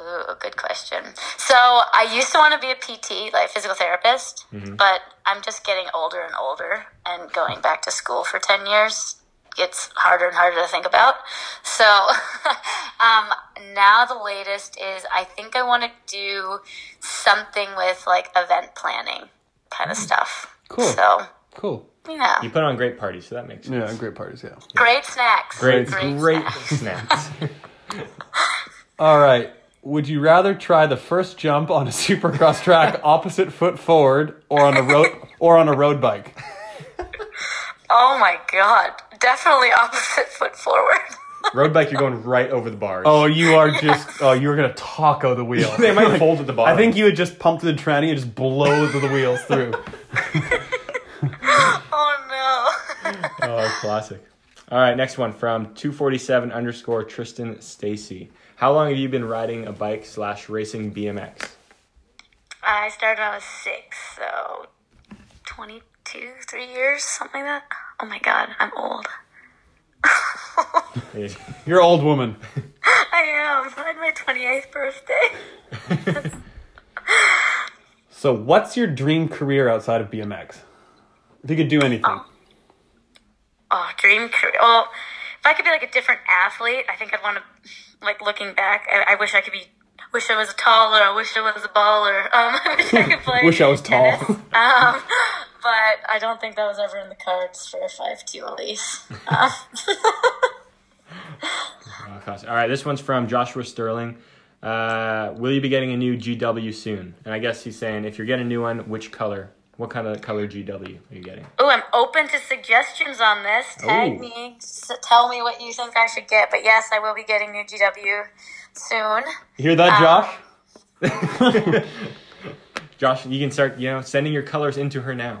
Ooh, good question. So I used to want to be a PT, like physical therapist, but I'm just getting older and older, and going back to school for ten years gets harder and harder to think about. So (laughs) um, now the latest is I think I want to do something with like event planning kind of stuff. Cool. So Cool. yeah, You put on great parties, so that makes sense. Yeah, great parties. Yeah. great snacks. Great, great, snacks. snacks. (laughs) All right. Would you rather try the first jump on a (laughs) supercross track opposite foot forward, or on a road, or on a road bike? Oh my god, definitely opposite foot forward. (laughs) Road bike, you're going right over the bars. Oh, you are just. Oh, you were gonna taco the wheel. (laughs) they might fold at the bottom. I think you would just pump to the tranny and just blow the, the wheels through. oh no. Oh, classic. All right, next one from 247 underscore Tristan Stacy. How long have you been riding a bike slash racing BMX? I started when I was six, so 22, three years, something like that. Oh my god, I'm old. (laughs) (laughs) You're an old woman. (laughs) I am. I had my 28th birthday. So, what's your dream career outside of BMX? If you could do anything. Oh, oh, dream career. Well, if I could be like a different athlete, I think I'd want to, like looking back, I, I wish I could be, wish I was taller, I wish I was a baller. (laughs) Um, I wish I could play. Wish I was tall. (laughs) Um, but I don't think that was ever in the cards for a 5'2 Alise. Um, (laughs) Oh. All right, this one's from Joshua Sterling. Uh, will you be getting a new GW soon? And I guess he's saying if you're getting a new one, which color? What kind of color GW are you getting? Oh, I'm open to suggestions on this. Tag Ooh. me. Tell me what you think I should get. But yes, I will be getting new GW soon. You hear that, Josh? (laughs) Josh, you can start, you know, sending your colors into her now.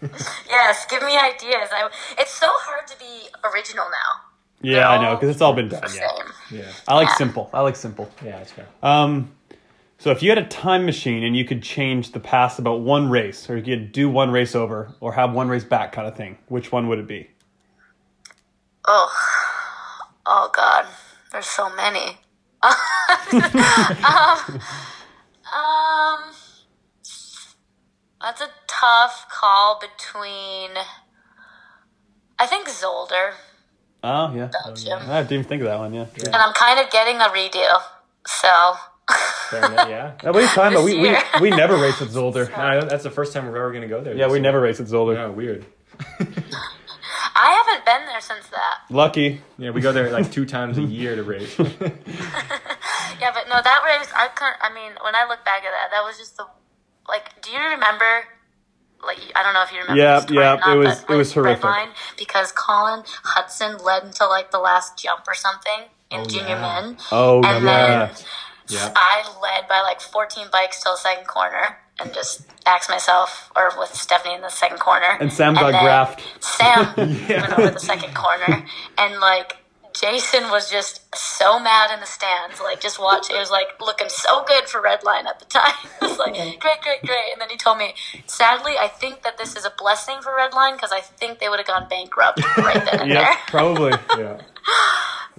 (laughs) Yes, give me ideas. I, it's so hard to be original now. Yeah, I know, because it's all been done. Yeah. Yeah, I like simple. I like simple. yeah, that's fair. Um, so if you had a time machine and you could change the past about one race, or you could do one race over, or have one race back, kind of thing, which one would it be? Oh, oh God, there's so many. (laughs) um, um, that's a tough call between. I think Zolder, Oh yeah, Belgium, I didn't even think of that one. Yeah, and I'm kind of getting a redo. So Fair enough, yeah. What are you talking about? We, we, we never race at Zolder. No, that's the first time we're ever gonna go there. Yeah, we year. never race at Zolder. Oh, weird. I haven't been there since that. Lucky. Yeah, we go there like two times a year to race. (laughs) (laughs) Yeah, but no, that race, I couldn't. I mean, when I look back at that, that was just the like. Do you remember? Like, I don't know if you remember. Yeah, the yeah, not, it was- but it was with horrific. Redline, because Colin Hudson led until like the last jump or something in Oh, junior yeah. men. Oh, And yeah. then- yeah. I led by like 14 bikes till the second corner and just axed myself, or with Stephanie in the second corner. And Sam got then graphed. Sam (laughs) went over the second corner, and like Jason was just so mad in the stands. Like just watch, it was like looking so good for Redline at the time. (laughs) it was like mm-hmm. great, great, great. And then he told me, sadly, I think that this is a blessing for Redline because I think they would have gone bankrupt right then and (laughs) Yep, there. probably. Yeah.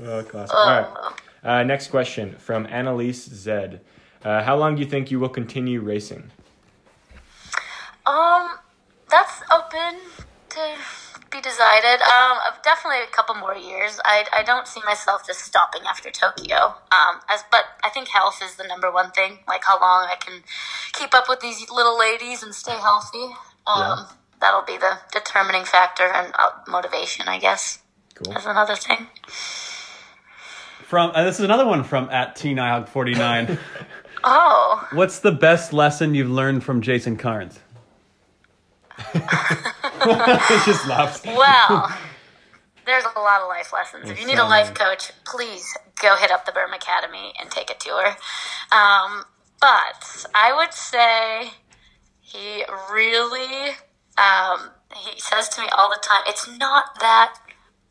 Oh, classic. All right. Oh. Uh, next question from Annalise Zed. Uh, how long do you think you will continue racing? Um, that's open to be decided. Um, definitely a couple more years. I, I don't see myself just stopping after Tokyo. Um, as but I think health is the number one thing. Like how long I can keep up with these little ladies and stay healthy. Um, Yeah. that'll be the determining factor and uh, motivation, I guess. Cool. That's another thing. From uh, this is another one from at T Nihog forty nine. (laughs) Oh, What's the best lesson you've learned from Jason Carnes? (laughs) just laughs. well. There's a lot of life lessons. If you need a life coach, please go hit up the Burm Academy and take a tour. Um, but I would say he really, um, he says to me all the time, it's not that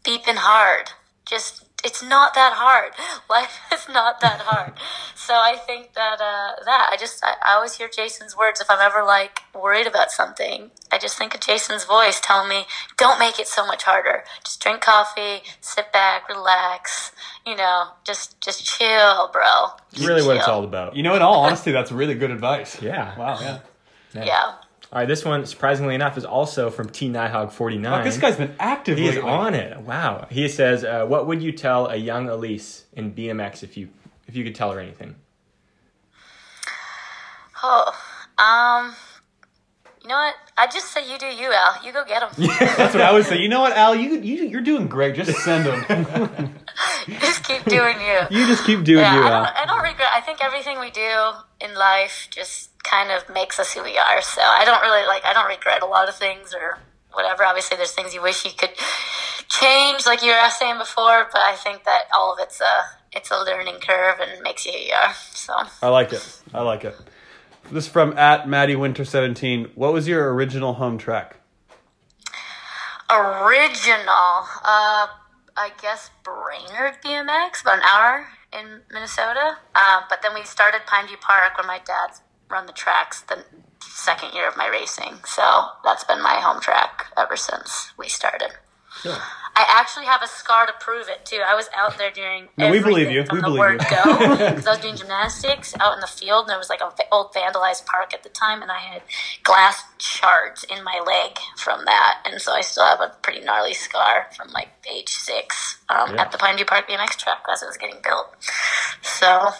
beeping hard. Just, it's not that hard. (laughs) Life is not that hard. so I think that, uh, that, I just, I, I always hear Jason's words if I'm ever like worried about something. I just think of Jason's voice telling me, don't make it so much harder. Just drink coffee, sit back, relax, you know, just, just chill, bro. It's really what it's all about. You know, in all honesty, that's really good advice. Yeah. Wow. Yeah. Yeah. All right, this one, surprisingly enough, is also from T Nihog 49. Oh, this guy's been active. He is lately. on it. Wow. He says, uh, "What would you tell a young Alise in BMX if you if you could tell her anything?" Oh, um, you know what? I just say you do you, Al. You go get him. (laughs) That's what I would say. You know what, Al? You, you you're doing great. Just send them. (laughs) just keep doing you. you just keep doing Yeah, you, I Al. don't, I don't regret. I think everything we do in life just kind of makes us who we are. So I don't really like. I don't regret a lot of things or whatever. Obviously, there's things you wish you could change, like you were saying before. But I think that all of it's a it's a learning curve and makes you who you are. So I like it. I like it. This is from at Maddie Winter seventeen. What was your original home track? original. Uh, I guess Brainerd BMX, about an hour in Minnesota. Um, but then we started Pineview Park when my dad run the tracks the second year of my racing. So that's been my home track ever since we started. I actually have a scar to prove it too. I was out there during. No, we believe you. From We the believe word you. go (laughs) because I was doing gymnastics out in the field, and there was like a v- old vandalized park at the time, and I had glass shards in my leg from that, and so I still have a pretty gnarly scar from like age six um, Yeah. at the Pineview Park BMX track as it was getting built. So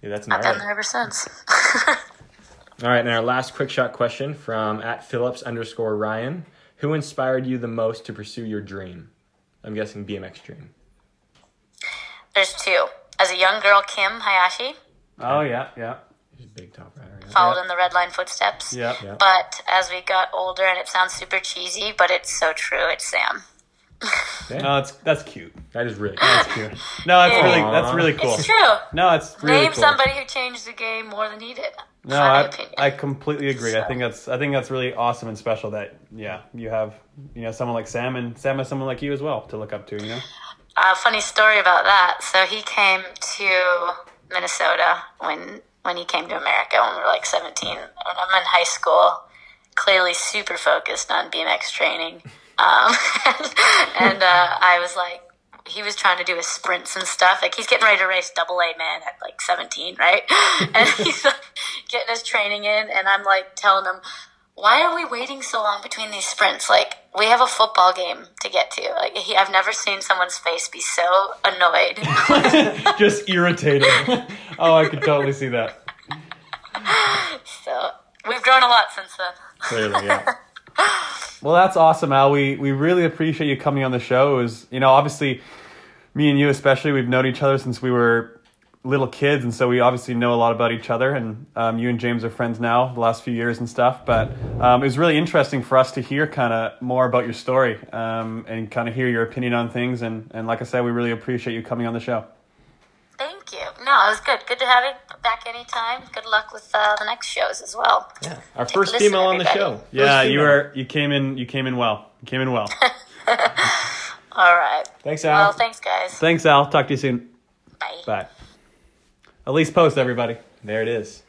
Yeah, that's I've been there ever since. (laughs) All right, and our last quick shot question from at Phillips underscore Ryan: Who inspired you the most to pursue your dream? I'm guessing BMX dream. There's two. As a young girl, Kim Hayashi Oh yeah, yeah, She's a big top rider. Yeah. followed in the Redline footsteps. yeah. Yeah. But as we got older, and it sounds super cheesy, but it's so true. It's Sam. Yeah, No, it's that's cute. that is really (laughs) That's cute. No, that's really that's really cool. It's true. No, it's really Name cool. somebody who changed the game more than he did. No, I. I completely agree. I think that's I think that's really awesome and special that yeah you have you know someone like Sam and Sam has someone like you as well to look up to. You know. uh, funny story about that. So he came to Minnesota when when he came to America when we were like 17. And I'm in high school, clearly super focused on BMX training. Um, (laughs) and uh, I was like, he was trying to do his sprints and stuff. Like he's getting ready to race double A man at like 17, right? (laughs) And he's like, getting his training in, and I'm like telling him, why are we waiting so long between these sprints? Like we have a football game to get to. Like he, I've never seen someone's face be so annoyed. (laughs) Just irritated. (laughs) oh, I could totally see that. So we've grown a lot since then. Clearly, yeah. Well, that's awesome, Al. We we really appreciate you coming on the show. It was you know obviously me and you especially we've known each other since we were little kids, and so we obviously know a lot about each other. And um, you and James are friends now the last few years and stuff. But um, it was really interesting for us to hear kind of more about your story um, and kind of hear your opinion on things. And and like I said, we really appreciate you coming on the show. Thank you. No, it was good. Good to have you back anytime. Good luck with uh, the next shows as well. Yeah. Our Take first female on the everybody. show. Yeah, First you were you came in you came in well. You came in well. (laughs) All right. Thanks, Well, Al. thanks, guys. Thanks, Al. Talk to you soon. Bye. Bye. Alise Post, everybody. There it is.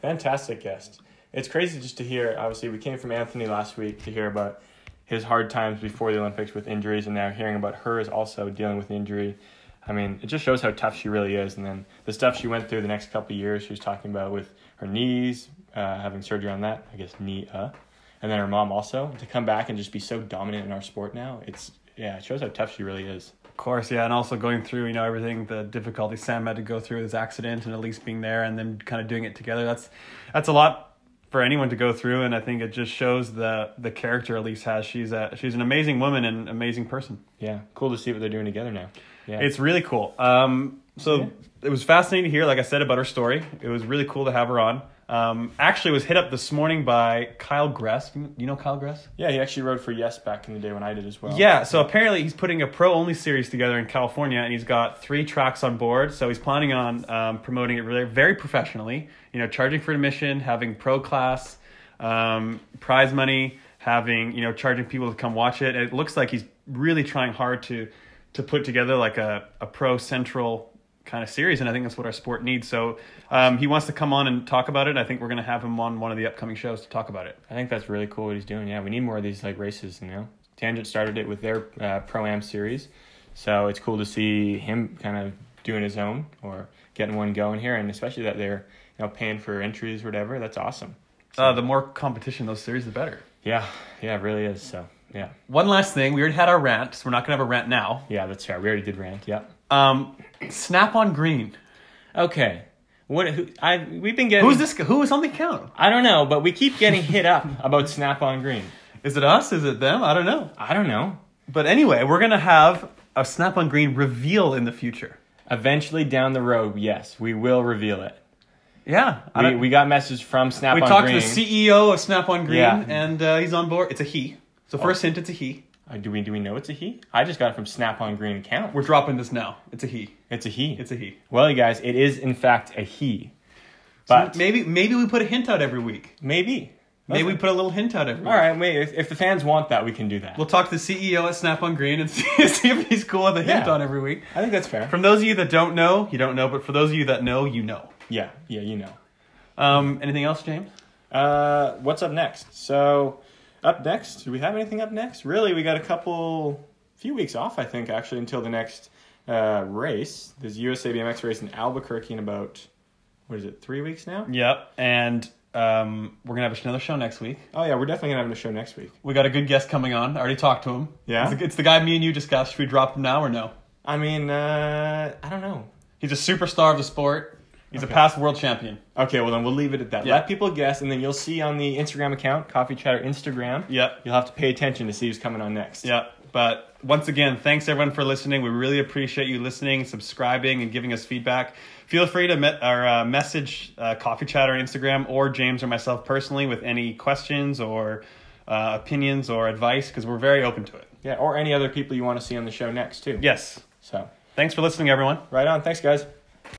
Fantastic guest. It's crazy just to hear. Obviously, we came from Anthony last week to hear about his hard times before the Olympics with injuries, and now hearing about hers also dealing with injury. I mean, it just shows how tough she really is. And then the stuff she went through the next couple of years, she was talking about with her knees, uh, having surgery on that, I guess knee, uh, and then her mom also to come back and just be so dominant in our sport now. It's yeah, it shows how tough she really is. Of course, yeah, and also going through, you know, everything, the difficulty Sam had to go through with his accident and Alise being there and then kind of doing it together. That's that's a lot for anyone to go through and I think it just shows the the character Alise has. She's a she's an amazing woman and amazing person. Yeah, cool to see what they're doing together now. Yeah, It's really cool. Um, so Yeah. it was fascinating to hear, like I said, about her story. It was really cool to have her on. Um, actually, was hit up this morning by Kyle Gress. You know Kyle Gress? yeah. He actually rode for Yess back in the day when I did as well. Yeah, so apparently he's putting a pro only series together in California, and he's got three tracks on board. So he's planning on um, promoting it really very professionally. You know, charging for admission, having pro class, um, prize money, having you know charging people to come watch it. And it looks like he's really trying hard to to put together like a, a pro central kind of series, and I think that's what our sport needs. So um, he wants to come on and talk about it. I think we're going to have him on one of the upcoming shows to talk about it. I think that's really cool what he's doing. Yeah, we need more of these like races. You know, Tangent started it with their uh, pro am series, so it's cool to see him kind of doing his own or getting one going here, and especially that they're you know paying for entries or whatever. That's awesome. Uh, the more competition those series, the better. Yeah, yeah, it really is. So yeah, One last thing, we already had our rant, so we're not gonna have a rant now. yeah, that's fair. We already did rant. Yeah. Um, Snap on Green. Okay. What? Who, I we've been getting. Who's this? Who is on the count? I don't know, but we keep getting hit up about Snap on Green. Is it us? Is it them? I don't know. I don't know. But anyway, we're gonna have a Snap on Green reveal in the future. Eventually down the road, yes, we will reveal it. Yeah, I We, don't- we got message from Snap we on talked Green. to the CEO of Snap on Green, Yeah. and uh, he's on board. It's a he. So first hint, it's a he. Uh, do we do we know it's a he? I just got it from Snap on Green account. We're dropping this now. It's a he. It's a he. It's a he. well, you guys, it is in fact a he. But maybe maybe we put a hint out every week. maybe. Maybe we put a little hint out every week. All right, wait. If, if the fans want that, we can do that. We'll talk to the CEO at Snap on Green and (laughs) see, see if he's cool with a hint Yeah. on every week. I think that's fair. From those of you that don't know, you don't know, but for those of you that know, you know. yeah, yeah, you know. Um, anything else, James? Uh, what's up next? So, up next, do we have anything up next? Really, we got a couple, few weeks off, I think, actually, until the next uh, race. There's USA BMX race in Albuquerque in about, what is it, three weeks now? Yep. And um, we're gonna have another show next week. Oh yeah, we're definitely gonna have a show next week. We got a good guest coming on. I already talked to him. Yeah? It's the, it's the guy me and you discussed. Should we drop him now or no? I mean, uh, I don't know. He's a superstar of the sport. He's Okay. a past world champion. Okay, well then we'll leave it at that. Yeah. Let people guess, and then you'll see on the Instagram account, Coffee Chatter Instagram. Yep. You'll have to pay attention to see who's coming on next. Yep. But once again, thanks everyone for listening. We really appreciate you listening, subscribing, and giving us feedback. Feel free to met, or, uh, message uh, Coffee Chatter Instagram or James or myself personally with any questions or uh, opinions or advice because we're very open to it. Yeah, or any other people you want to see on the show next too. Yes. So, Thanks for listening, everyone. right on. Thanks, guys.